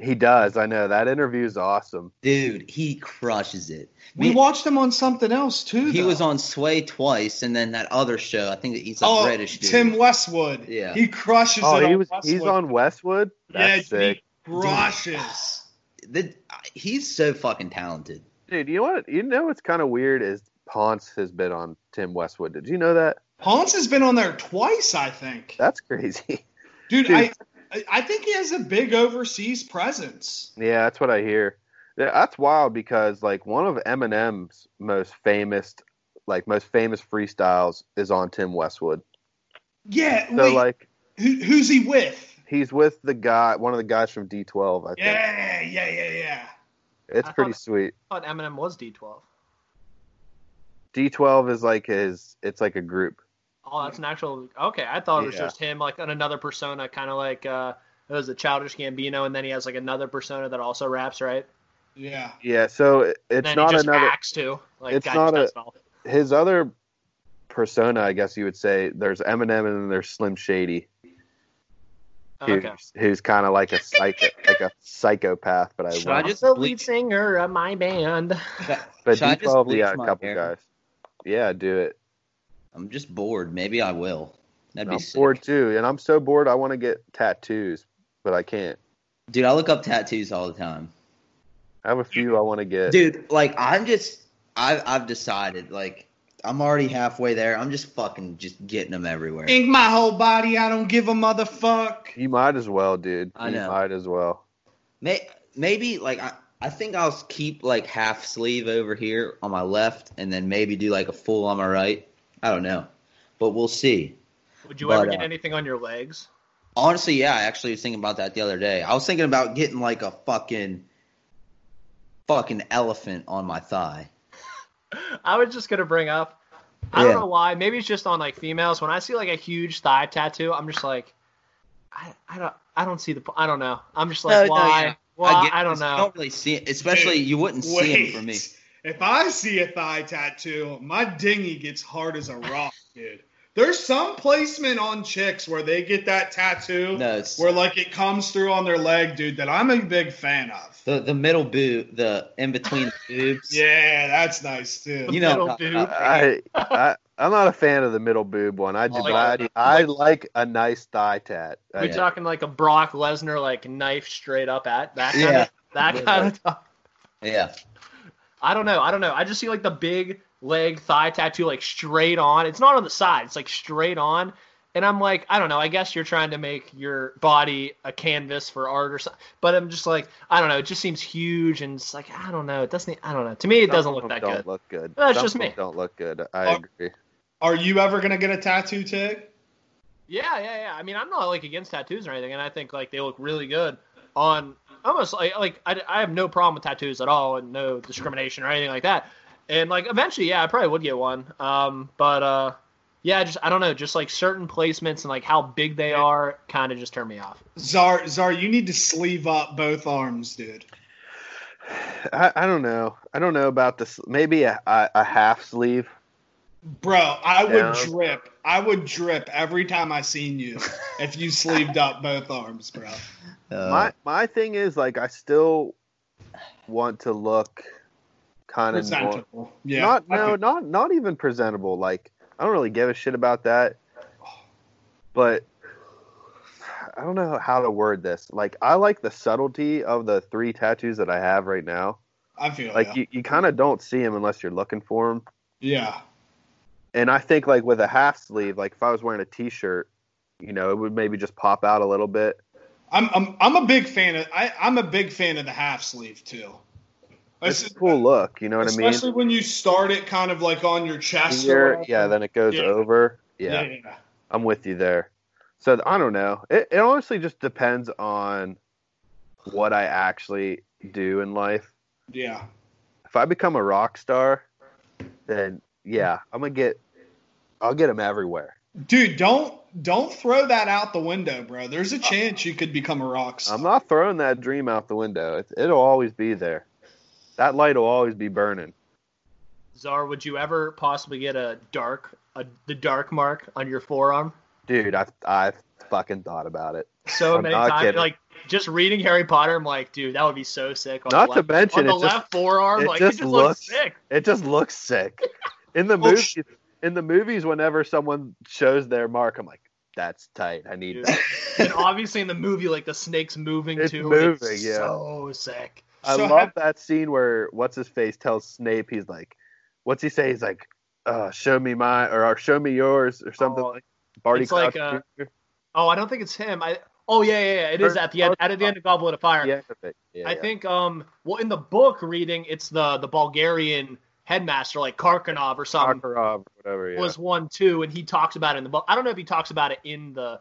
He does. I know that interview is awesome. Dude, he crushes it. We Me- watched him on something else too. He though. was on Sway twice, and then that other show. I think that he's a oh, British dude. Tim Westwood. Yeah. he crushes it. Oh, it. he on was. Westwood. He's on Westwood. Yeah, That's sick, he crushes. *sighs* The- he's so fucking talented. dude. You know what? You know what's kind of weird is Ponce has been on Tim Westwood. Did you know that? Ponce has been on there twice, I think. That's crazy. *laughs* Dude, Dude. I I think he has a big overseas presence. yeah, that's what I hear. Yeah, That's wild because like one of Eminem's most famous, like most famous freestyles is on Tim Westwood. Yeah, So wait, like who, who's he with? he's with the guy, one of the guys from D12. I think Yeah, yeah, yeah, yeah. it's I pretty thought- sweet. I thought Eminem was D12. D12 is like his. It's like a group. Oh, that's an actual. Okay, I thought it was Yeah. just him, like on another persona, kind of like uh, it was a childish Gambino, and then he has like another persona that also raps, right? Yeah. Yeah, so it's not another. acts too. Like it's not a- does it all. His other persona, I guess you would say, there's Eminem and then there's Slim Shady, who's, Okay. who's kind of like a psycho, like a psychopath. But I Should I love. just the lead singer of my band. But Should I just D12, bleach yeah, a couple hair? guys. Yeah, do it. I'm just bored. Maybe I will. That'd be I'm sick. bored too, and I'm so bored. I want to get tattoos, but I can't. Dude, I look up tattoos all the time. I have a few I want to get. Dude, like I'm just I I've decided like I'm already halfway there. I'm just fucking just getting them everywhere. Ink my whole body. I don't give a motherfuck. You might as well, dude. I You know. might as well. May, maybe like I I think I'll keep like half sleeve over here on my left and then maybe do like a full on my right. I don't know. But we'll see. Would you But, ever get uh, anything on your legs? Honestly, yeah, I actually was thinking about that the other day. I was thinking about getting like a fucking fucking elephant on my thigh. *laughs* I was just gonna bring up. I don't know why. Maybe it's just on like females. When I see like a huge thigh tattoo, I'm just like, I, I don't I don't see the I don't know. I'm just like No, no, why? yeah. Why? I, get don't know. You don't really see it, especially Dude, you wouldn't see Wait. him for me. If I see a thigh tattoo, my dinghy gets hard as a rock, dude. There's some placement on chicks where they get that tattoo No, where like it comes through on their leg, dude, that I'm a big fan of. the the middle boob, the in between the boobs. *laughs* Yeah, that's nice too. You know, I'm boob. talking about. I, I I'm not a fan of the middle boob one. I do, Oh, but yeah. I, I like a nice thigh tat. I We Yeah. talking like a Brock Lesnar like knife straight up at that kind Yeah. of that kind of stuff. yeah. I don't know. I don't know. I just see like the big leg thigh tattoo like straight on. It's not on the side. It's like straight on. And I'm like, I don't know. I guess you're trying to make your body a canvas for art or something. But I'm just like, I don't know. It just seems huge and it's like, I don't know. It doesn't. I don't know. To me, it Some doesn't of look that don't good. look good. That's Some just me. Don't look good. I Oh. agree. Are you ever gonna get a tattoo, Tig? Yeah, yeah, yeah. I mean, I'm not like against tattoos or anything, and I think like they look really good on almost like like I, I have no problem with tattoos at all, and no discrimination or anything like that. And like eventually, yeah, I probably would get one. Um, but uh, yeah, just I don't know, just like certain placements and like how big they are, kind of just turn me off. Czar, Czar, you need to sleeve up both arms, dude. I, I don't know. I don't know about this. Maybe a, a, a half sleeve. Bro, I would Yeah. drip. I would drip every time I seen you *laughs* if you sleeved up both arms, bro. Uh, my my thing is like I still want to look kind of more, Presentable. Yeah. not no could- not not even presentable. Like I don't really give a shit about that. But I don't know how to word this. Like I like the subtlety of the three tattoos that I have right now. I feel Like ya. you, you kind of don't see them unless you're looking for them. Yeah. And I think like with a half sleeve, like if I was wearing a t-shirt, you know, it would maybe just pop out a little bit. I'm I'm I'm a big fan of I, I'm a big fan of the half sleeve too. It's a cool look, you know what I mean? Especially when you start it kind of like on your chest. Here, yeah, then it goes Yeah. over. yeah. Yeah, yeah. I'm with you there. So I don't know. It, it honestly just depends on what I actually do in life. Yeah. If I become a rock star, then yeah, I'm gonna get. I'll get them everywhere. Dude, don't don't throw that out the window, bro. There's a chance you could become a rock star. I'm not throwing that dream out the window. It, it'll always be there. That light will always be burning. Czar, would you ever possibly get a dark a, the dark mark on your forearm? Dude, I've I've fucking thought about it. So I'm many not times, kidding. like just reading Harry Potter, I'm like, dude, that would be so sick. On Not the to mention, on the it just- left forearm, it like just it just looks- looks sick. It just looks sick. *laughs* In the Oh, movies, in the movies, whenever someone shows their mark, I'm like, that's tight. I need that. and obviously in the movie, like the snake's moving It's too. moving, it's yeah. So sick. I So love have- that scene where what's his face tells Snape he's like, what's he say? He's like, uh, show me mine or, or show me yours or something Oh, like. Barty it's like, uh, Oh, I don't think it's him. I oh yeah yeah, yeah. it is Or- at the end at the end of Goblet of Fire. Yeah, yeah, I yeah. think um well in the book reading it's the the Bulgarian headmaster like Karkanov or something Sakharov whatever. Yeah. was one too, and he talks about it in the book. I don't know if he talks about it in the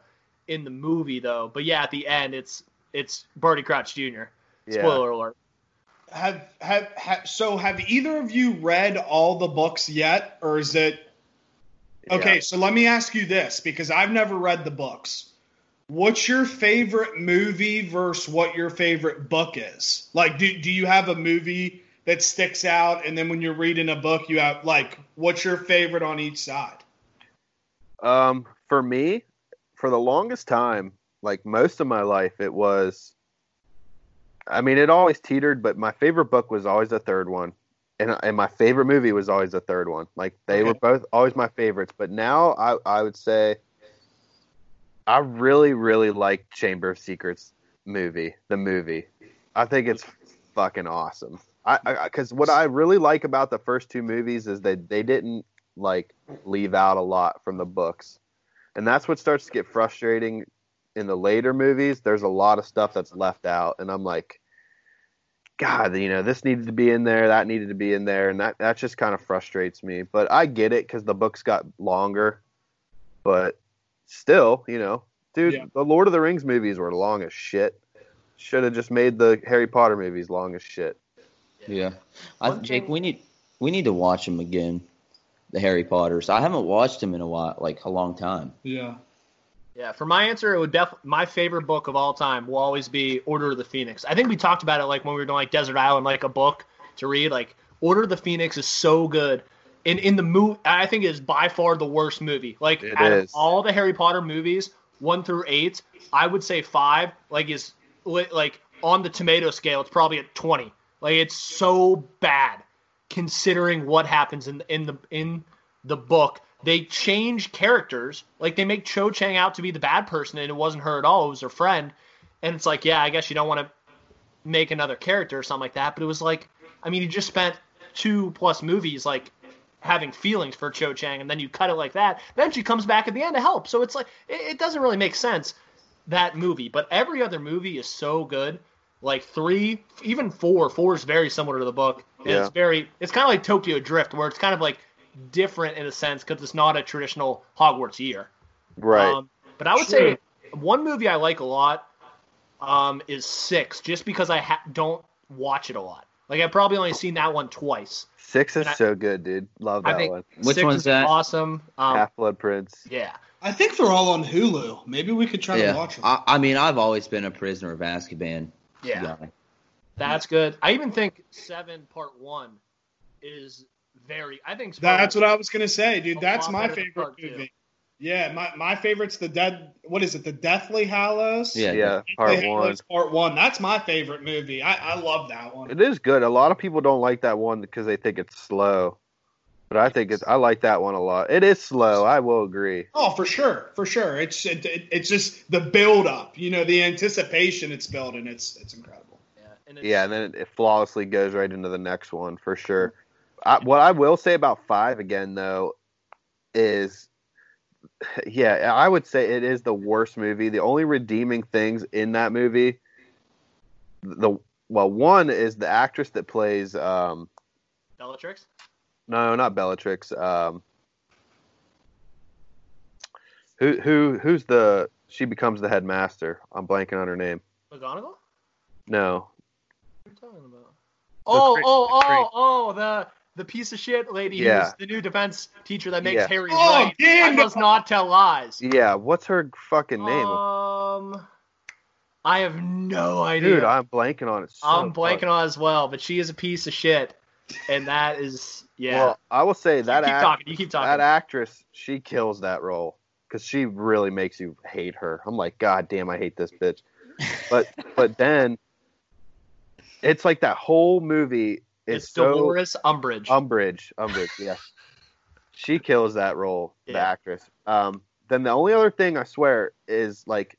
in the movie though, but yeah, at the end it's it's Barty Crouch Jr. yeah. Spoiler alert. Have, have have so have either of you read all the books yet, or is it Okay, Yeah. so let me ask you this because I've never read the books. What's your favorite movie versus what your favorite book is? Like, do, do you have a movie that sticks out? And then when you're reading a book, you have, like, what's your favorite on each side? Um, for me, for the longest time, like most of my life, it was. I mean, it always teetered, but my favorite book was always the third one, and and my favorite movie was always the third one. Like they were both always my favorites. But now I I would say. I really really like Chamber of Secrets movie, the movie. I think it's fucking awesome. I because what I really like about the first two movies is that they didn't like leave out a lot from the books. And that's what starts to get frustrating in the later movies. There's a lot of stuff that's left out and I'm like god, you know, this needed to be in there, that needed to be in there and that that just kind of frustrates me. But I get it cuz the books got longer. But still, you know, dude, Yeah. the Lord of the Rings movies were long as shit. Should have just made the Harry Potter movies long as shit. Yeah, I, One Jake, thing- we need we need to watch them again. The Harry Potters. I haven't watched them in a while, like a long time. Yeah. Yeah, for my answer, it would def my favorite book of all time will always be Order of the Phoenix. I think we talked about it like when we were doing like Desert Island, like a book to read. Like Order of the Phoenix is so good. In in the movie, I think it is by far the worst movie. Like It out is. of all the Harry Potter movies, one through eight, I would say five. Like is li- like on the tomato scale, it's probably at twenty. Like it's so bad, considering what happens in the, in the in the book. They change characters. Like they make Cho Chang out to be the bad person, and it wasn't her at all. It was her friend. And it's like, yeah, I guess you don't want to make another character or something like that. But it was like, I mean, you just spent two plus movies like having feelings for Cho Chang, and then you cut it like that. Then she comes back at the end to help. So it's like, it, it doesn't really make sense that movie. But every other movie is so good. Like three, even four. Four is very similar to the book. Yeah. It's very. It's kind of like Tokyo Drift, where it's kind of like different in a sense because it's not a traditional Hogwarts year. Right. Um, but I would Sure. say one movie I like a lot um, is Six, just because I ha- don't watch it a lot. Like I've probably only seen that one twice. Six is I- so good, dude. Love I that think one. Which Six one's is that? Awesome. Um, Half Blood Prince. yeah. I think they're all on Hulu. Maybe we could try yeah, to watch them. I, I mean, I've always been a prisoner of Azkaban Yeah. guy. That's good. I even think Seven Part One is very. I think That's what I was gonna say, dude. That's my favorite part two. movie. Yeah, my, my favorite's the dead. What is it? The Deathly Hallows. Yeah, Yeah, part one. Part one. That's my favorite movie. I, I love that one. It is good. A lot of people don't like that one because they think it's slow. But I think it's I like that one a lot. It is slow, I will agree. Oh, for sure, for sure. It's it, it- it's just the build up. You know, the anticipation it's building. It's it's incredible. Yeah, and it's, Yeah, and then it, it flawlessly goes right into the next one for sure. I, what I will say about five again though is, yeah, I would say it is the worst movie. The only redeeming things in that movie, the well, one is the actress that plays, um, Bellatrix. No, not Bellatrix. Um, who who who's the? She becomes the headmaster. I'm blanking on her name. McGonagall. No, What are you talking about? Oh, Cre- oh, the Cre- oh, oh, the the piece of shit lady Yeah. who's the new defense teacher that makes Yeah. Harry Oh, right. I damn. must not tell lies. yeah. What's her fucking name? Um, I have no idea. Dude, I'm blanking on it. So I'm blanking hard. on it as well, but she is a piece of shit, and that is yeah. Well, I will say you that keep act- talking. You keep talking. that actress, she kills that role because she really makes you hate her. I'm like, God damn, I hate this bitch. But *laughs* but then it's like that whole movie is it's so Dolores Umbridge. Umbridge, Umbridge, yeah. She kills that role, the actress. Um, then the only other thing I swear is like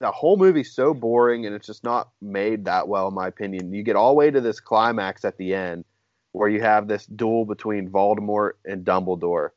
the whole movie's so boring and it's just not made that well in my opinion. You get all the way to this climax at the end where you have this duel between Voldemort and Dumbledore,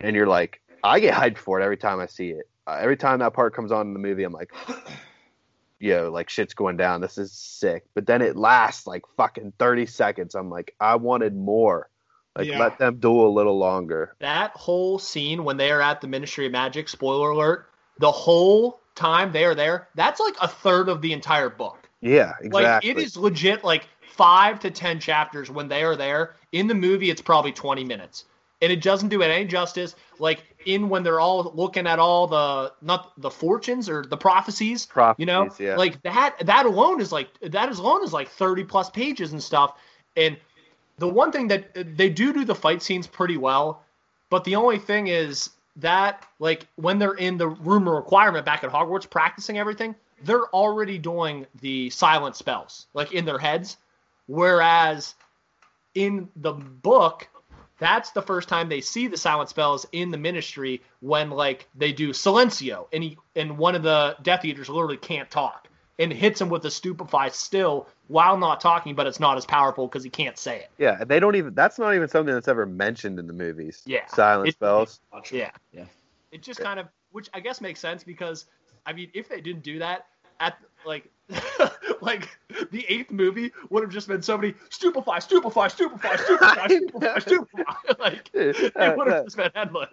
and you're like, I get hyped for it every time I see it. Uh, every time that part comes on in the movie, I'm like, *sighs* yo, like shit's going down. This is sick. But then it lasts like fucking 30 seconds. I'm like, I wanted more. Like, Yeah. let them duel a little longer. that whole scene when they are at the Ministry of Magic, spoiler alert, the whole time they are there, that's like a third of the entire book. Yeah, exactly. Like it is legit like five to ten chapters when they are there. In the movie, it's probably twenty minutes. and it doesn't do it any justice. Like in when they're all looking at all the not the fortunes or the prophecies, you know, Prophecies, yeah. like that that alone is like that alone is like 30 plus pages and stuff. And the one thing that they do do the fight scenes pretty well, but the only thing is that like when they're in the room requirement back at Hogwarts practicing everything, they're already doing the silent spells like in their heads, whereas in the book that's the first time they see the silent spells in the ministry when like they do silencio and he and one of the death eaters literally can't talk and hits him with a stupefy still while not talking but it's not as powerful because he can't say it Yeah, they don't even. That's not even something that's ever mentioned in the movies. Yeah. silent It- spells. yeah Yeah. it just kind of which i guess makes sense because i mean if they didn't do that at like *laughs* like the eighth movie would have just been somebody stupefy stupefy stupefy stupefy *laughs* stupefy stupefy *laughs* like it would have just been endless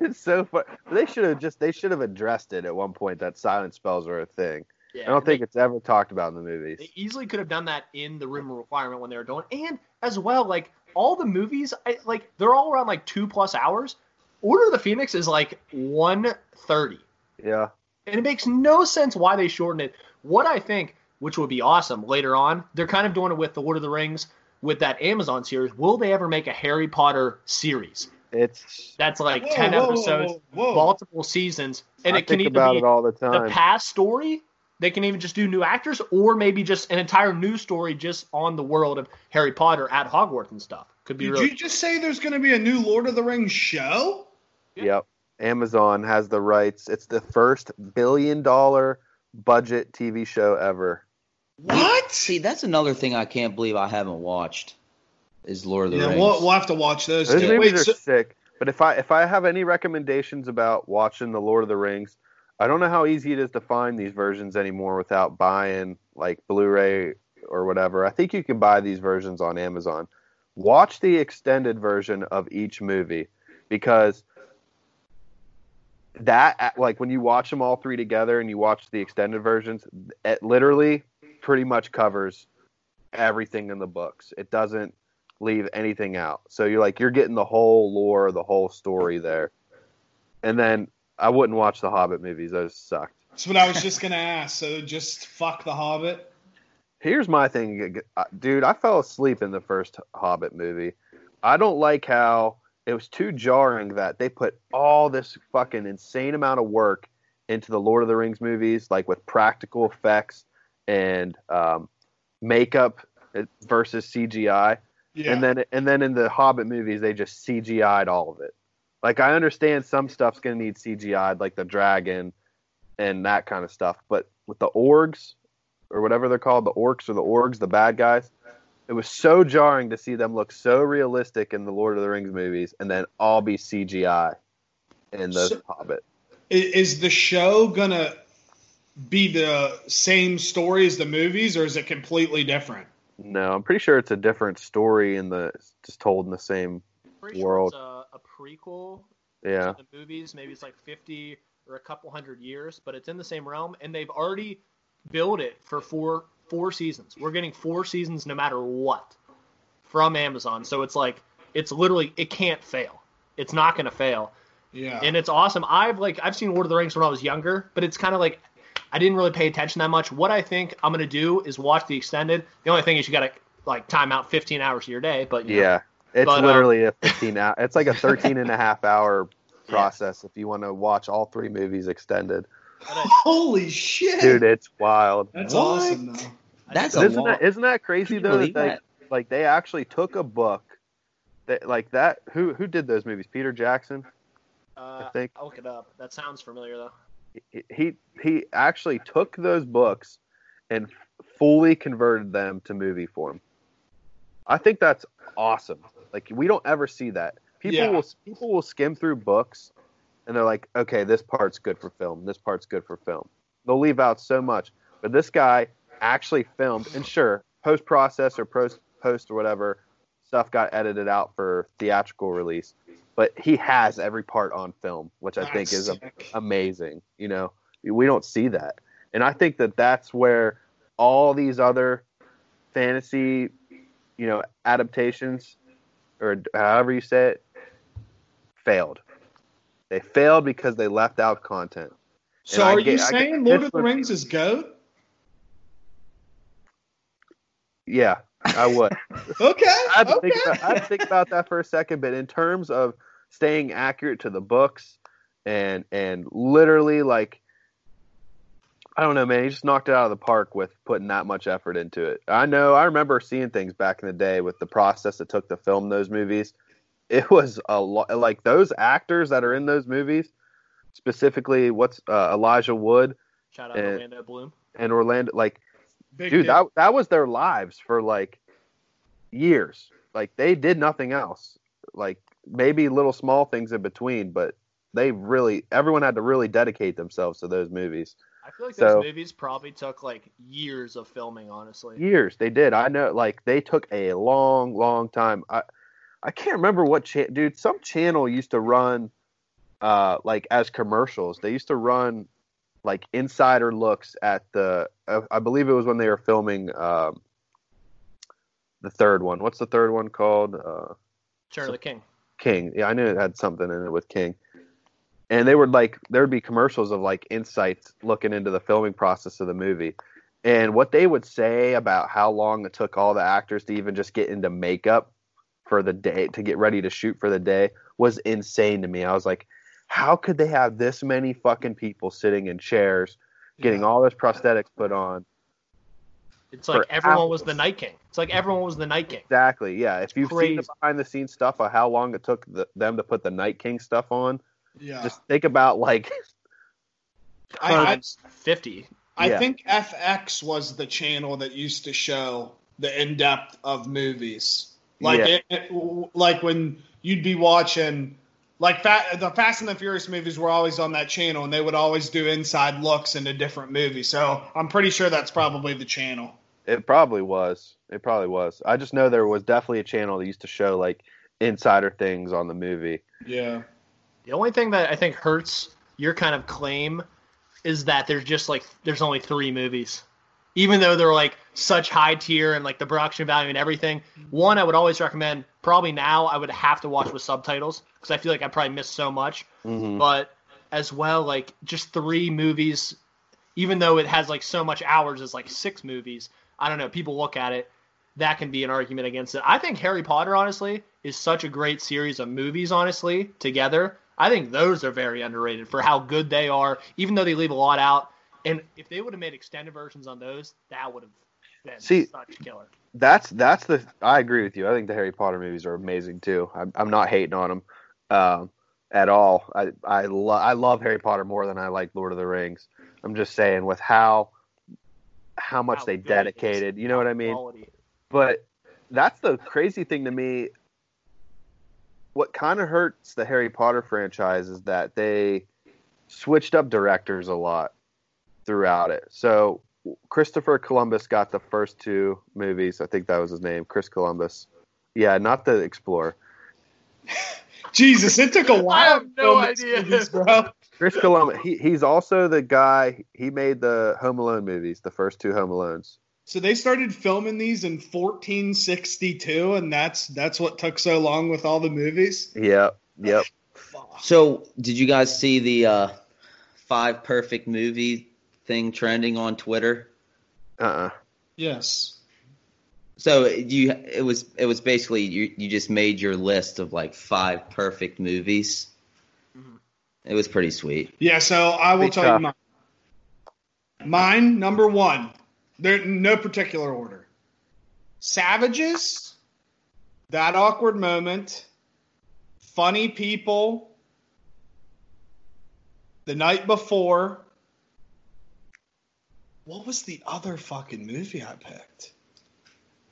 it's so far, They should have just. They should have addressed it at one point that silent spells are a thing. Yeah, I don't and they- think it's ever talked about in the movies. They easily could have done that in the room requirement when they were doing, and as well, like all the movies, I, like they're all around like two plus hours. Order of the Phoenix is like one thirty, Yeah, and it makes no sense why they shortened it. What I think, which would be awesome later on, they're kind of doing it with the Lord of the Rings with that Amazon series. Will they ever make a Harry Potter series it's. that's like Whoa, ten whoa, whoa, episodes, whoa, whoa. multiple seasons, and I it can think either about be it all the time. the past story. They can even just do new actors, or maybe just an entire new story just on the world of Harry Potter at Hogwarts and stuff. Could be Did really you just say there's going to be a new Lord of the Rings show? Yep. Amazon has the rights. It's the first billion dollar budget TV show ever. What? See, that's another thing I can't believe I haven't watched. Is Lord of the Yeah, Rings. we'll, we'll have to watch those. Those too. movies Wait, are so, sick. But if I if I have any recommendations about watching the Lord of the Rings, I don't know how easy it is to find these versions anymore without buying like Blu-ray or whatever. I think you can buy these versions on Amazon. Watch the extended version of each movie because that like when you watch them all three together and you watch the extended versions, it literally pretty much covers everything in the books. It doesn't leave anything out. So you're like you're getting the whole lore, the whole story there. And then I wouldn't watch the Hobbit movies; those sucked. that's what I was just going to ask. So just fuck the Hobbit. Here's my thing, uh, dude. I fell asleep in the first Hobbit movie. I don't like how it was too jarring that they put all this fucking insane amount of work into the Lord of the Rings movies, like with practical effects and um, makeup uh, versus CGI. Yeah. and then and then in the Hobbit movies they just CGI'd all of it. Like I understand some stuff's gonna need CGI'd, like the dragon and that kind of stuff, but with the orgs or whatever they're called, the orcs or the orgs, the bad guys, it was so jarring to see them look so realistic in the Lord of the Rings movies and then all be CGI in the So- Hobbit. Is the show going to be the same story as the movies, or is it completely different? No, I'm pretty sure it's a different story in the just told in the same. pretty world. sure it's a, a prequel Yeah, to the movies. Maybe it's like 50 or a couple hundred years, but it's in the same realm, and they've already built it for four four seasons. We're getting four seasons no matter what from Amazon. So it's like it's literally it can't fail. It's not going to fail. Yeah. and it's awesome. I've like I've seen Lord of the Rings when I was younger, but it's kind of like I didn't really pay attention that much. What I think I'm gonna do is watch the extended. The only thing is you gotta like time out 15 hours of your day, but you know, yeah. It's But, uh, literally a 15 hour. It's like a *laughs* 13 and a half hour process if you want to watch all three movies extended. I- Holy shit. Dude, it's wild. That's What? awesome, though. That's Isn't long. that isn't that crazy though? That they, that? like they actually took a book that like that. Who who did those movies? Peter Jackson. uh, think- I'll look it up. That sounds familiar though. He- He he actually took those books and fully converted them to movie form. I think that's awesome. Like we don't ever see that. People Yeah. will people will skim through books and they're like, okay, this part's good for film. This part's good for film. They'll leave out so much. But this guy actually filmed, and sure, post process or post post or whatever stuff got edited out for theatrical release. But he has every part on film, which I think is sick. amazing. You know, we don't see that, and I think that that's where all these other fantasy, you know, adaptations or however you say it, failed. They failed because they left out content. So And are get- you I get saying Lord of the Rings is goat? Yeah, I would. *laughs* Okay. I okay. think about, I had to think about that for a second, but in terms of staying accurate to the books and and literally like I don't know, man, he just knocked it out of the park with putting that much effort into it. I know, I remember seeing things back in the day with the process that took to film those movies. It was a lot like those actors that are in those movies, specifically what's uh, Elijah Wood Shout out And- Orlando Bloom. and Orlando like Big dude deal. that that was their lives for like years like they did nothing else like maybe little small things in between but they really everyone had to really dedicate themselves to those movies I feel like So- those movies probably took like years of filming, honestly. years they did i know like they took a long long time i i can't remember what cha- dude some channel used to run uh like as commercials they used to run like insider looks at the uh, i believe it was when they were filming um the third one what's the third one called uh of the King. King. Yeah, I knew it had something in it with King. And they would like there would be commercials of like insights looking into the filming process of the movie. And what they would say about how long it took all the actors to even just get into makeup for the day to get ready to shoot for the day was insane to me. I was like, how could they have this many fucking people sitting in chairs getting Yeah. all this prosthetics put on? It's like everyone was the Night King. It's like everyone was the Night King. Exactly. Yeah. If you've seen the behind the scenes stuff of how long it took the, them to put the Night King stuff on, Yeah. just think about like I, I, fifty. I Yeah. think FX was the channel that used to show the in depth of movies. Like Yeah. it, it- like when you'd be watching like Fa- the Fast and the Furious movies were always on that channel and they would always do inside looks into different movies. So I'm pretty sure that's probably the channel. It probably was. It probably was. I just know there was definitely a channel that used to show like insider things on the movie. Yeah. The only thing that I think hurts your kind of claim is that there's just like there's only three movies. Even though they're like such high tier and like the production value and everything, one I would always recommend. Probably now I would have to watch with subtitles because I feel like I probably missed so much. Mm-hmm. But as well, like just three movies, even though it has like so much hours as like six movies. I don't know. People look at it. That can be an argument against it. I think Harry Potter, honestly, is such a great series of movies, honestly, together. I think those are very underrated for how good they are, even though they leave a lot out. And if they would have made extended versions on those, that would have been See- such killer. That's that's the. I agree with you. I think the Harry Potter movies are amazing too. I'm, I'm not hating on them um, at all. I I, lo- I love Harry Potter more than I like Lord of the Rings. I'm just saying with how how much How they good it is, dedicated. You know what I mean? But that's the crazy thing to me. What kind of hurts the Harry Potter franchise is that they switched up directors a lot throughout it. So Christopher Columbus got the first two movies. I think that was his name, Chris Columbus. Yeah, not the Explorer. *laughs* Jesus, it took a while. have no film idea. movies, bro. Chris Columbus. He, he's also the guy. He made the Home Alone movies, the first two Home Alones. So they started filming these in 1462, and that's that's what took so long with all the movies. Yep, yep. Fuck. So, did you guys see the uh, five perfect movie thing trending on Twitter? Uh. uh Yes. So you, it was it was basically you you just made your list of like five perfect movies. Mhm. It was pretty sweet. Yeah. So I will Big tell tough. you mine. Mine number one. There no particular order. Savages. That awkward moment. Funny people. The night before. What was the other fucking movie I picked?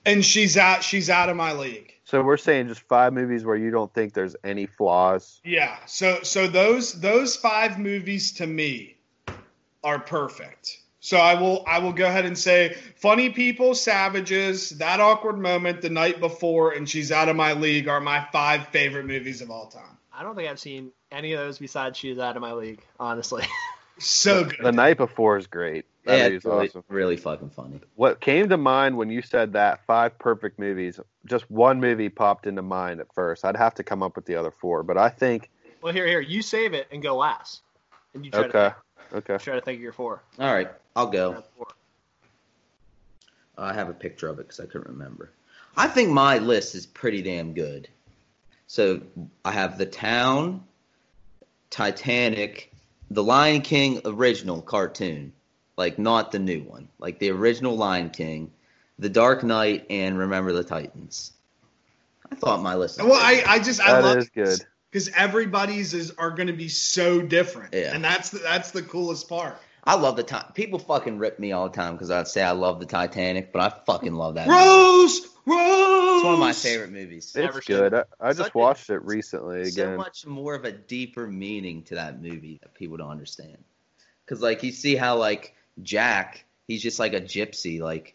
And she's out. She's out of my league. So we're saying just five movies where you don't think there's any flaws. Yeah. So so those those five movies to me are perfect. So I will I will go ahead and say Funny People, Savages, That Awkward Moment, The Night Before, and She's Out of My League are my five favorite movies of all time. I don't think I've seen any of those besides She's Out of My League, honestly. *laughs* So good. The night before is great. That yeah, movie's it's really, awesome. really fucking funny. What came to mind when you said that five perfect movies? Just one movie popped into mind at first. I'd have to come up with the other four, but I think Well, here, here, you save it and go last, and you try Okay. to Okay. try to think of your four. All right, I'll go. Four. Uh, I have a picture of it because I couldn't remember. I think my list is pretty damn good. So I have The Town, Titanic, The Lion King original cartoon, like not the new one, like the original Lion King, The Dark Knight, and Remember the Titans. I thought my list. Was Well, I, I just I That love is good. Because everybody's is are going to be so different, Yeah. and that's the, that's the coolest part. I love the time. People fucking rip me all the time because I'd say I love the Titanic, but I fucking love that. movie. Rose, Rose. It's one of my favorite movies. Never It's seen good. I, I Such just a- watched it recently so again. much more of a deeper meaning to that movie that people don't understand. Because like you see how like Jack, he's just like a gypsy, like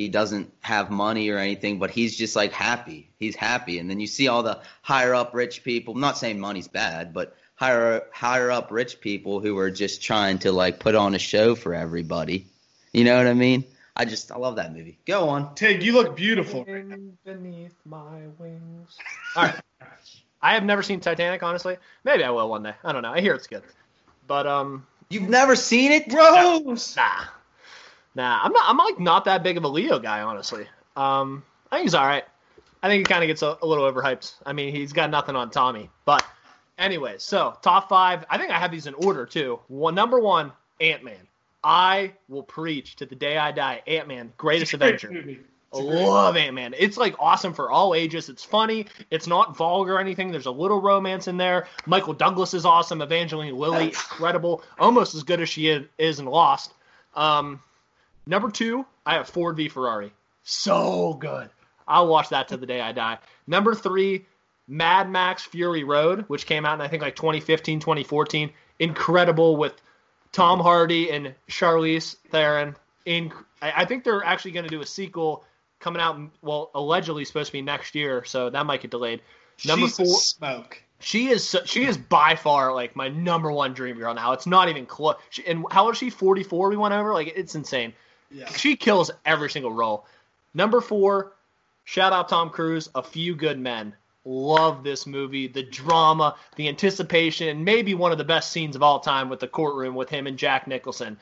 he doesn't have money or anything, but he's just like happy. He's happy, and then you see all the higher up rich people. I'm not saying money's bad, but higher higher up rich people who are just trying to like put on a show for everybody. You know what I mean? I just I love that movie. Go on. Tig, you look beautiful. Wind beneath my wings. *laughs* All right. I have never seen Titanic, honestly. Maybe I will one day. I don't know. I hear it's good, but um, You've never seen it? Rose. nah, nah. I'm not. I'm like not that big of a Leo guy, honestly. Um, I think he's all right. I think he kind of gets a, a little overhyped. I mean, he's got nothing on Tommy. But anyways, so top five. I think I have these in order too. One, number one, Ant Man. I will preach to the day I die. Ant Man, greatest Great *laughs* Avenger. movie. I It's a great- love Ant Man. It's like awesome for all ages. It's funny. It's not vulgar or anything. There's a little romance in there. Michael Douglas is awesome. Evangeline Lilly, *laughs* incredible. Almost as good as she is, is in Lost. Um, number two, I have Ford v Ferrari. So good. I'll watch that to the day I die. Number three, Mad Max Fury Road, which came out in I think like 2015, 2014. Incredible with Tom Hardy and Charlize Theron. In I I think they're actually going to do a sequel coming out. Well, allegedly supposed to be next year, so that might get delayed. Number She's four, smoke. she is she is by far like my number one dream girl now. It's not even close. She, and how old is she? 44. We went over. Like it's insane. Yeah. She kills every single role. Number four, shout out Tom Cruise. A Few Good Men. Love this movie. The drama, the anticipation, maybe one of the best scenes of all time with the courtroom with him and Jack Nicholson.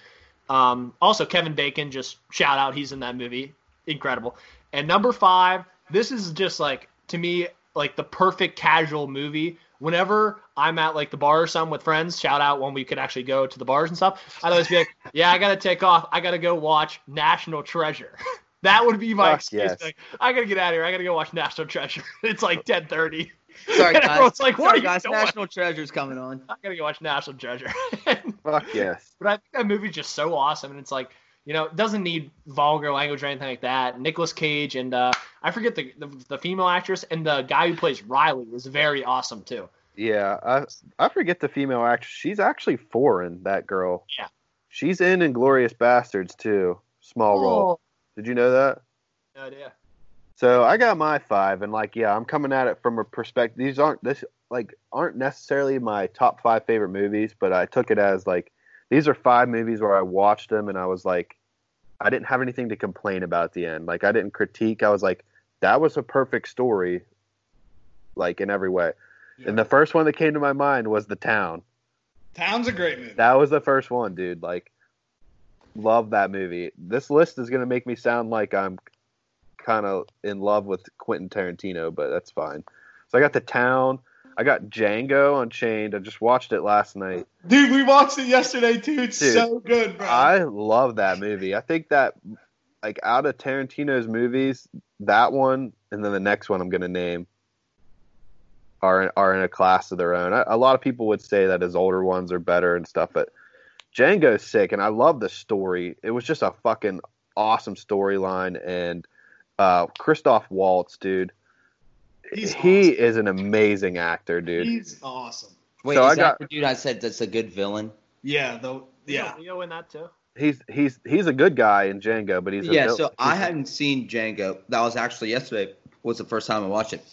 Um, also, Kevin Bacon, just shout out, he's in that movie. Incredible. And number five, this is just like, to me, like the perfect casual movie. Whenever I'm at like the bar or something with friends, shout out when we could actually go to the bars and stuff, I'd always be like, *laughs* yeah, I got to take off. I got to go watch National Treasure. *laughs* that would be my Fuck excuse. yes. Like, I got to get out of here. I got to go watch National Treasure. *laughs* it's like 1030. Sorry, And guys. everyone's like, what Sorry, are you guys. doing? National Treasure's coming on. I gotta go watch National Treasure. Fuck yes. but I think that movie's just so awesome, and it's like, you know, it doesn't need vulgar language or anything like that. Nicolas Cage and uh, I forget the, the the female actress and the guy who plays Riley is very awesome too. Yeah, I I forget the female actress. She's actually foreign. That girl. Yeah. She's in Inglorious Bastards too. Small role. Did you know that? no idea. So I got my five, and like, yeah, I'm coming at it from a perspective. These aren't this like aren't necessarily my top five favorite movies, but I took it as like these are five movies where I watched them and I was like, I didn't have anything to complain about at the end. Like I didn't critique. I was like, that was a perfect story, like in every way. Yeah. And the first one that came to my mind was The Town. Town's a great movie. That was the first one, dude. Like, love that movie. This list is gonna make me sound like I'm kind of in love with Quentin Tarantino, but that's fine. So I got The Town. I got Django Unchained. I just watched it last night. Dude, we watched it yesterday too. It's Dude, so good, bro. I love that movie. I think that like out of Tarantino's movies, that one and then the next one I'm gonna name are are in a class of their own. A, a lot of people would say that his older ones are better and stuff, but Django's sick, and I love the story. It was just a fucking awesome storyline, and uh, Christoph Waltz, dude, He's he awesome. is an amazing actor, dude. He's awesome. Wait, So is I that got- the dude I said that's a good villain? Yeah, though. Yeah. Leo in that too. He's he's he's a good guy in Django, but he's a yeah, vil- so I hadn't seen Django. That was actually yesterday. Was the first time I watched it.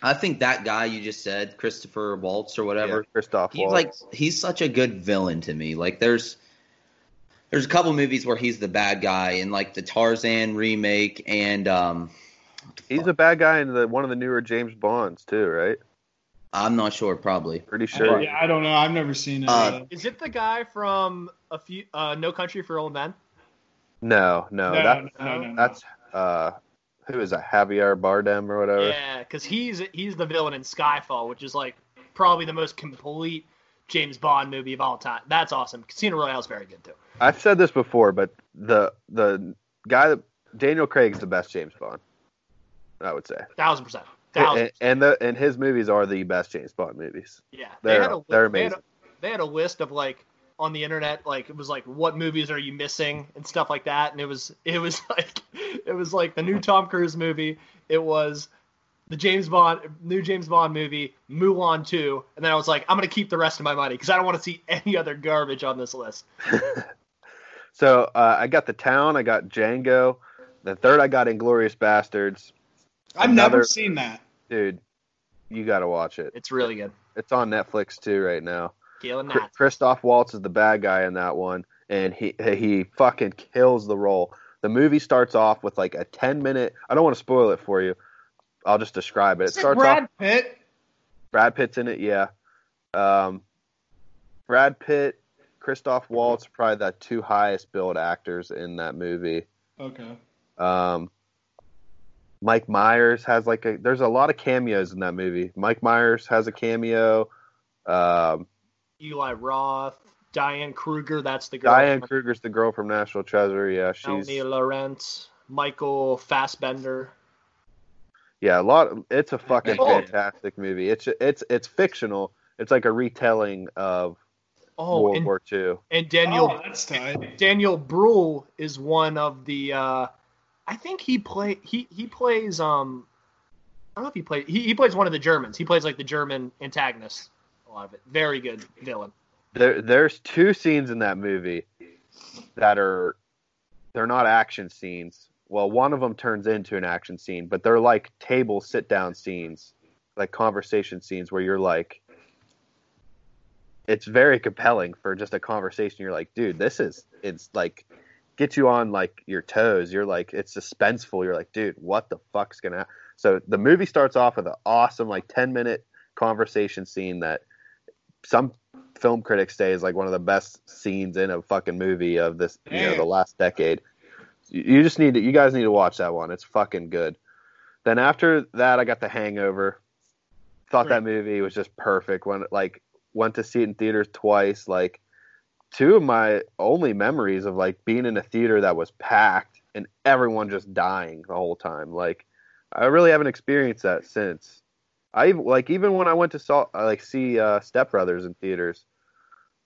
I think that guy you just said, Christopher Waltz or yeah, whatever. Christoph he's Waltz. like he's such a good villain to me. Like there's there's a couple movies where he's the bad guy in like the Tarzan remake and um He's a bad guy in the one of the newer James Bonds too, right? I'm not sure. Probably. Pretty sure. Yeah, I don't know. I've never seen it. Uh, Is it the guy from a few uh, No Country for Old Men? No, no, no, that, no, no, no. that's uh, who is that? Javier Bardem or whatever. Yeah, because he's he's the villain in Skyfall, which is like probably the most complete James Bond movie of all time. That's awesome. Casino Royale is very good too. I've said this before, but the the guy that Daniel Craig's the best James Bond. I would say, Thousand percent. Thousand. and and, the, and his movies are the best James Bond movies. Yeah, They're- had a, they're They had, amazing. a, they had a list of like on the internet, like it was like what movies are you missing and stuff like that, and it was it was *laughs* like it was like the new Tom Cruise movie. It was the James Bond new James Bond movie, Mulan two, and then I was like, I'm gonna keep the rest of my money because I don't want to see *laughs* any other garbage on this list. *laughs* So uh, I got the town, I got Django. The third, I got Inglorious Bastards. I've another- never seen that. Dude, you got to watch it. It's really good. It's on Netflix too right now. Galen Chr- Nat. Christoph Waltz is the bad guy in that one, and he he fucking kills the role. The movie starts off with like a ten minute. I don't want to spoil it for you. I'll just describe it. It Is it starts Brad off. Pitt? Brad Pitt's in it, yeah. Um, Brad Pitt, Christoph Waltz, probably the two highest billed actors in that movie. Okay. Um, Mike Myers has like a. There's a lot of cameos in that movie. Mike Myers has a cameo. Um, Eli Roth, Diane Kruger. That's the girl. Diane from Kruger's the girl from National Treasure. Yeah, she's Melanie Laurent, Michael Fassbender. yeah. A lot. It's a fucking Oh. fantastic movie. It's it's it's fictional. It's like a retelling of Oh, World and, War II. and Daniel oh, that's. Daniel Bruhl is one of the. Uh, I think he play he he plays um. I don't know if he plays. He, he plays one of the Germans. He plays like the German antagonist. A lot of it. Very good villain. There, there's two scenes in that movie that are they're not action scenes. Well, one of them turns into an action scene, but they're like table sit down scenes, like conversation scenes where you're like it's very compelling for just a conversation. You're like, dude, this is it's like gets you on like your toes. You're like it's suspenseful. You're like, dude, what the fuck's gonna happen? So the movie starts off with an awesome like 10 minute conversation scene that some film critics say is like one of the best scenes in a fucking movie of this you know the last decade. You just need to you guys need to watch that one. It's fucking good. Then after that I got The Hangover. Thought that movie was just perfect when like went to see it in theaters twice like two of my only memories of like being in a theater that was packed and everyone just dying the whole time. Like I really haven't experienced that since. I like even when I went to saw uh, like see uh, Step Brothers in theaters,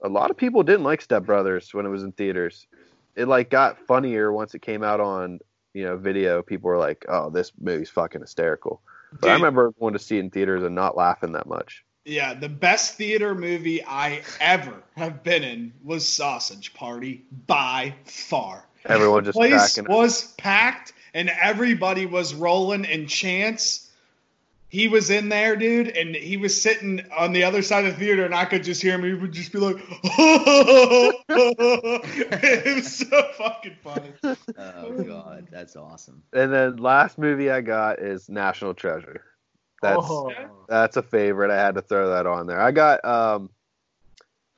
a lot of people didn't like Step Brothers when it was in theaters. It like got funnier once it came out on you know video. People were like, "Oh, this movie's fucking hysterical." But I remember going to see it in theaters and not laughing that much. Yeah, the best theater movie I ever have been in was Sausage Party by far. Everyone just place cracking. up. was packed and everybody was rolling and chance he was in there dude and he was sitting on the other side of the theater and i could just hear him he would just be like *laughs* it was so fucking funny Oh god, that's awesome. And then last movie I got is National Treasure. That's oh, that's a favorite. I had to throw that on there. I got um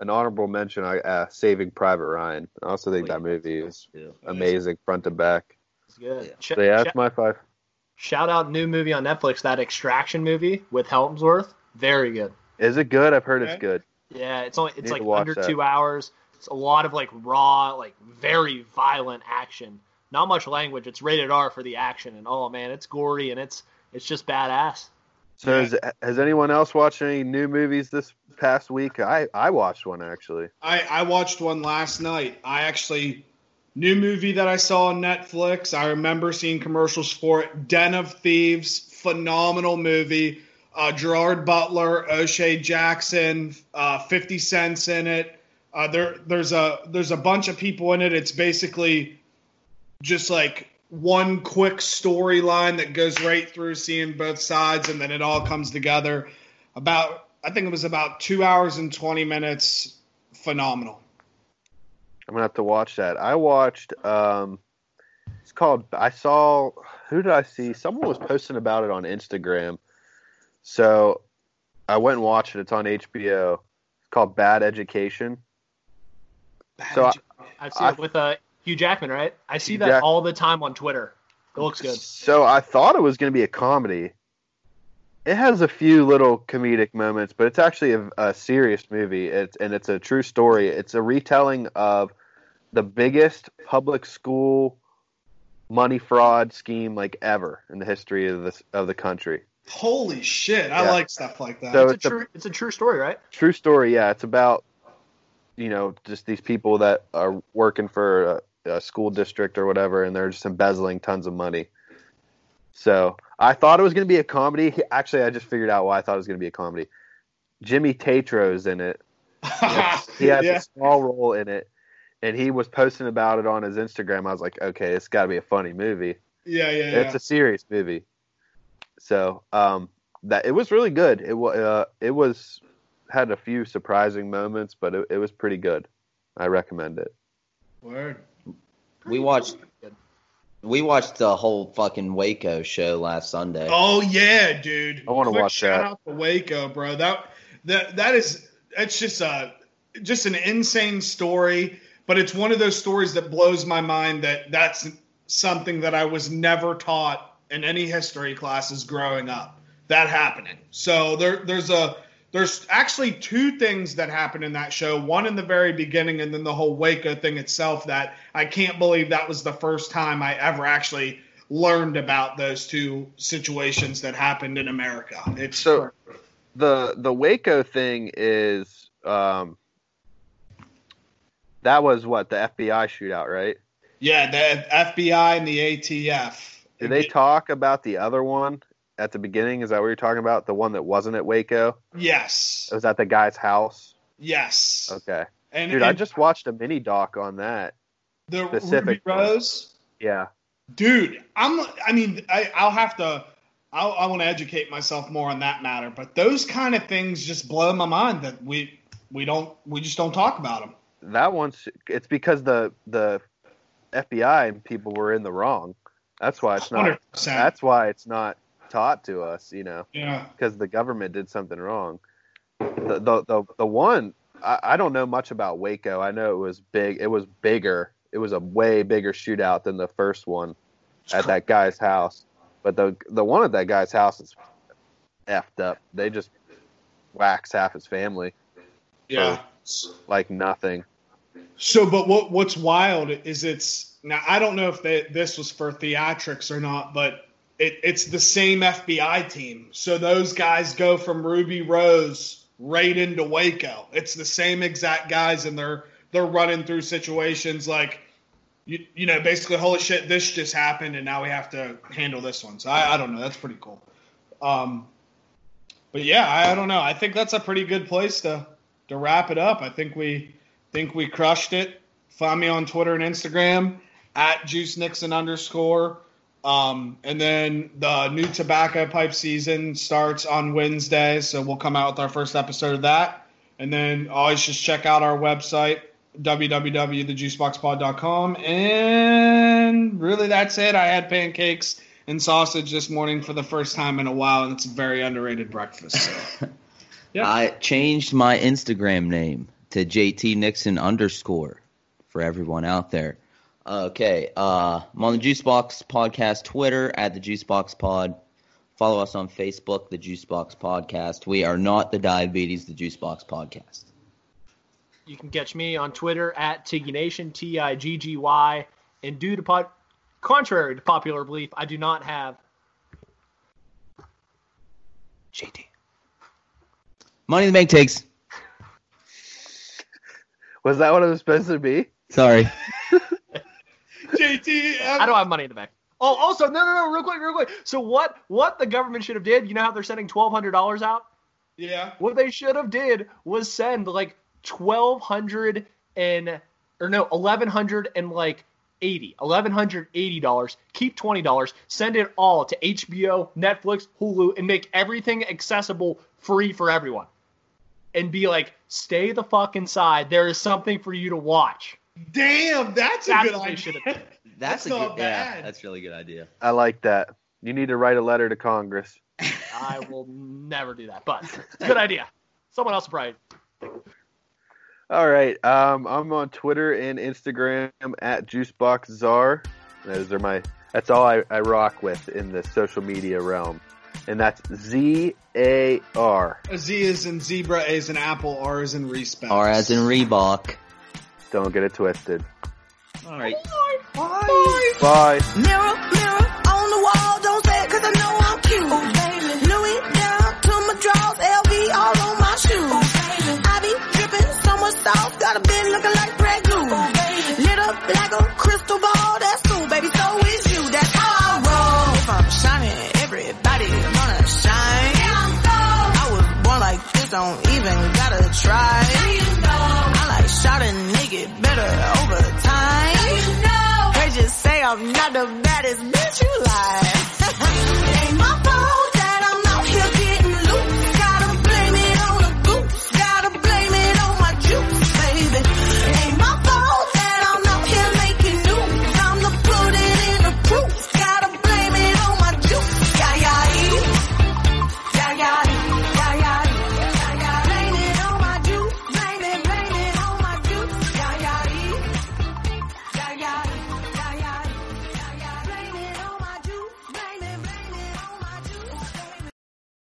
an honorable mention. I uh, Saving Private Ryan. I also think that movie is Too. amazing front to back. it's good. Yeah. Sh- So yeah, sh- that's my five. shout out new movie on Netflix, that Extraction movie with Hemsworth. Very good. Is it good? I've heard it's good. Yeah, it's only it's like under that. two hours. It's a lot of like raw, like very violent action. Not much language. It's rated R for the action, and oh man, it's gory and it's it's just badass. So Yeah. has, has anyone else watched any new movies this past week? I I watched one actually. I, I watched one last night. I actually new movie that I saw on Netflix. I remember seeing commercials for it. Den of Thieves, phenomenal movie. Uh, Gerard Butler, O'Shea Jackson, uh, Fifty Cent's in it. Uh, there there's a there's a bunch of people in it. It's basically just like one quick storyline that goes right through seeing both sides, and then it all comes together. About I think it was about two hours and twenty minutes phenomenal. I'm gonna have to watch that. I watched. Um, it's called. I saw. Who did I see? Someone was posting about it on Instagram. So, I went and watched it. It's on HBO. It's called Bad Education. So I- I've seen I- it with uh, Hugh Jackman, right? I see that Jack- all the time on Twitter. It looks good. So I thought it was going to be a comedy. It has a few little comedic moments, but it's actually a, a serious movie. It's and it's a true story. It's a retelling of the biggest public school money fraud scheme like ever in the history of this of the country. Holy shit! I Yeah. like stuff like that. So- It's a it's a- true. It's a true story, right? True story, yeah. It's about you know just these people that are working for a, school district or whatever, and they're just embezzling tons of money. So I thought it was going to be a comedy. Actually, I just figured out why I thought it was going to be a comedy. Jimmy Tatro's in it. *laughs* He has yeah. a small role in it, and he was posting about it on his Instagram. I was like, okay, it's got to be a funny movie. yeah, yeah, yeah. It's a serious movie. So um, that it was really good. It was uh, it was had a few surprising moments, but it, it was pretty good. I recommend it. Word. We watched we watched the whole fucking Waco show last Sunday. Oh yeah, dude. I wanna watch shout that. out to Waco, bro. That that that is that's just a just an insane story, but it's one of those stories that blows my mind that that's something that I was never taught in any history classes growing up. That happening. So there there's a there's actually two things that happen in that show. One in the very beginning, and then the whole Waco thing itself. That I can't believe that was the first time I ever actually learned about those two situations that happened in America. It's So- the The Waco thing is um, that was what the FBI shootout, right? yeah, the FBI and the ATF. Did they talk about the other one at the beginning? Is that what you're talking about? The one that wasn't at Waco? Yes. It was at the guy's house. Yes. Okay, And, dude, I just watched a mini doc on that. the specific Ruby Rose. Yeah, dude i'm i mean I, i'll have to I'll, i want to educate myself more on that matter but those kind of things just blow my mind that we we don't we just don't talk about them that one's it's because the the FBI and people were in the wrong. That's why it's not. 100% That's why it's not taught to us. You know, yeah because the government did something wrong. The the the, the one I, I don't know much about Waco. I know it was big. It was bigger. It was a way bigger shootout than the first one at that guy's house. But the the one at that guy's house is effed up. They just wax half his family yeah like nothing. so but what what's wild is it's now i don't know if they, this was for theatrics or not but it, it's the same fbi team. So those guys go from ruby rose right into waco. It's the same exact guys and they're they're running through situations like you, you know basically holy shit this just happened and now we have to handle this one. So i, I don't know. That's pretty cool. Um, but yeah I, I don't know. I think that's a pretty good place to to wrap it up. I think we think we crushed it. Find me on twitter and instagram at juice nixon underscore um, and then the new tobacco pipe season starts on wednesday so we'll come out with our first episode of that and then always just check out our website www.thejuiceboxpod.com and really that's it i had pancakes and sausage this morning for the first time in a while and it's a very underrated breakfast so. *laughs* Yeah. I changed my Instagram name to JT Nixon underscore for everyone out there. Okay, uh, I'm on the Juicebox Podcast Twitter at the Juicebox Pod. Follow us on Facebook, the Juicebox Podcast. We are not the Diabetes, the Juicebox Podcast. You can catch me on Twitter at Tiggy Nation, T I G G Y. And due to pod, contrary to popular belief, I do not have. JT. Money in the bank takes. Was that what it was supposed to be? Sorry. *laughs* jt I don't have money in the bank. Oh, also, no, no, no, real quick, real quick. So what? What the government should have did? You know how they're sending twelve hundred dollars out? yeah What they should have did was send like twelve hundred and or no eleven hundred and like eighty, eleven hundred eighty dollars. Keep twenty dollars. Send it all to HBO, Netflix, Hulu, and make everything accessible, free for everyone. And be like, stay the fuck inside. There is something for you to watch. Damn, that's a good idea. should have done. *laughs* That's, That's a not good, yeah, bad. that's a really good idea. I like that. You need to write a letter to Congress. *laughs* I will never do that, but it's a good idea. Someone else will probably. All right. Um, I'm on Twitter and Instagram at JuiceBoxZar. Those are my. That's all I, I rock with in the social media realm, and that's Z A R. Z is in zebra, A is in apple, R is in respect. R as in Reebok. Don't get it twisted. All right. Bye. Bye. Mirror, mirror on the wall, don't say it cause I know I'm cute. Oh, baby. Louis down to my drawers, LV all on my shoes. Oh, baby. I be dripping so much sauce, got a bin looking like Greg Glue. Oh, baby. Lit up like a crystal ball, that's cool, baby, so is you, that's how I roll. If I'm shining, everybody gonna shine. Yeah, I'm gold. I was born like this, don't even gotta try. Now you know. I like shot am not the baddest bitch you like.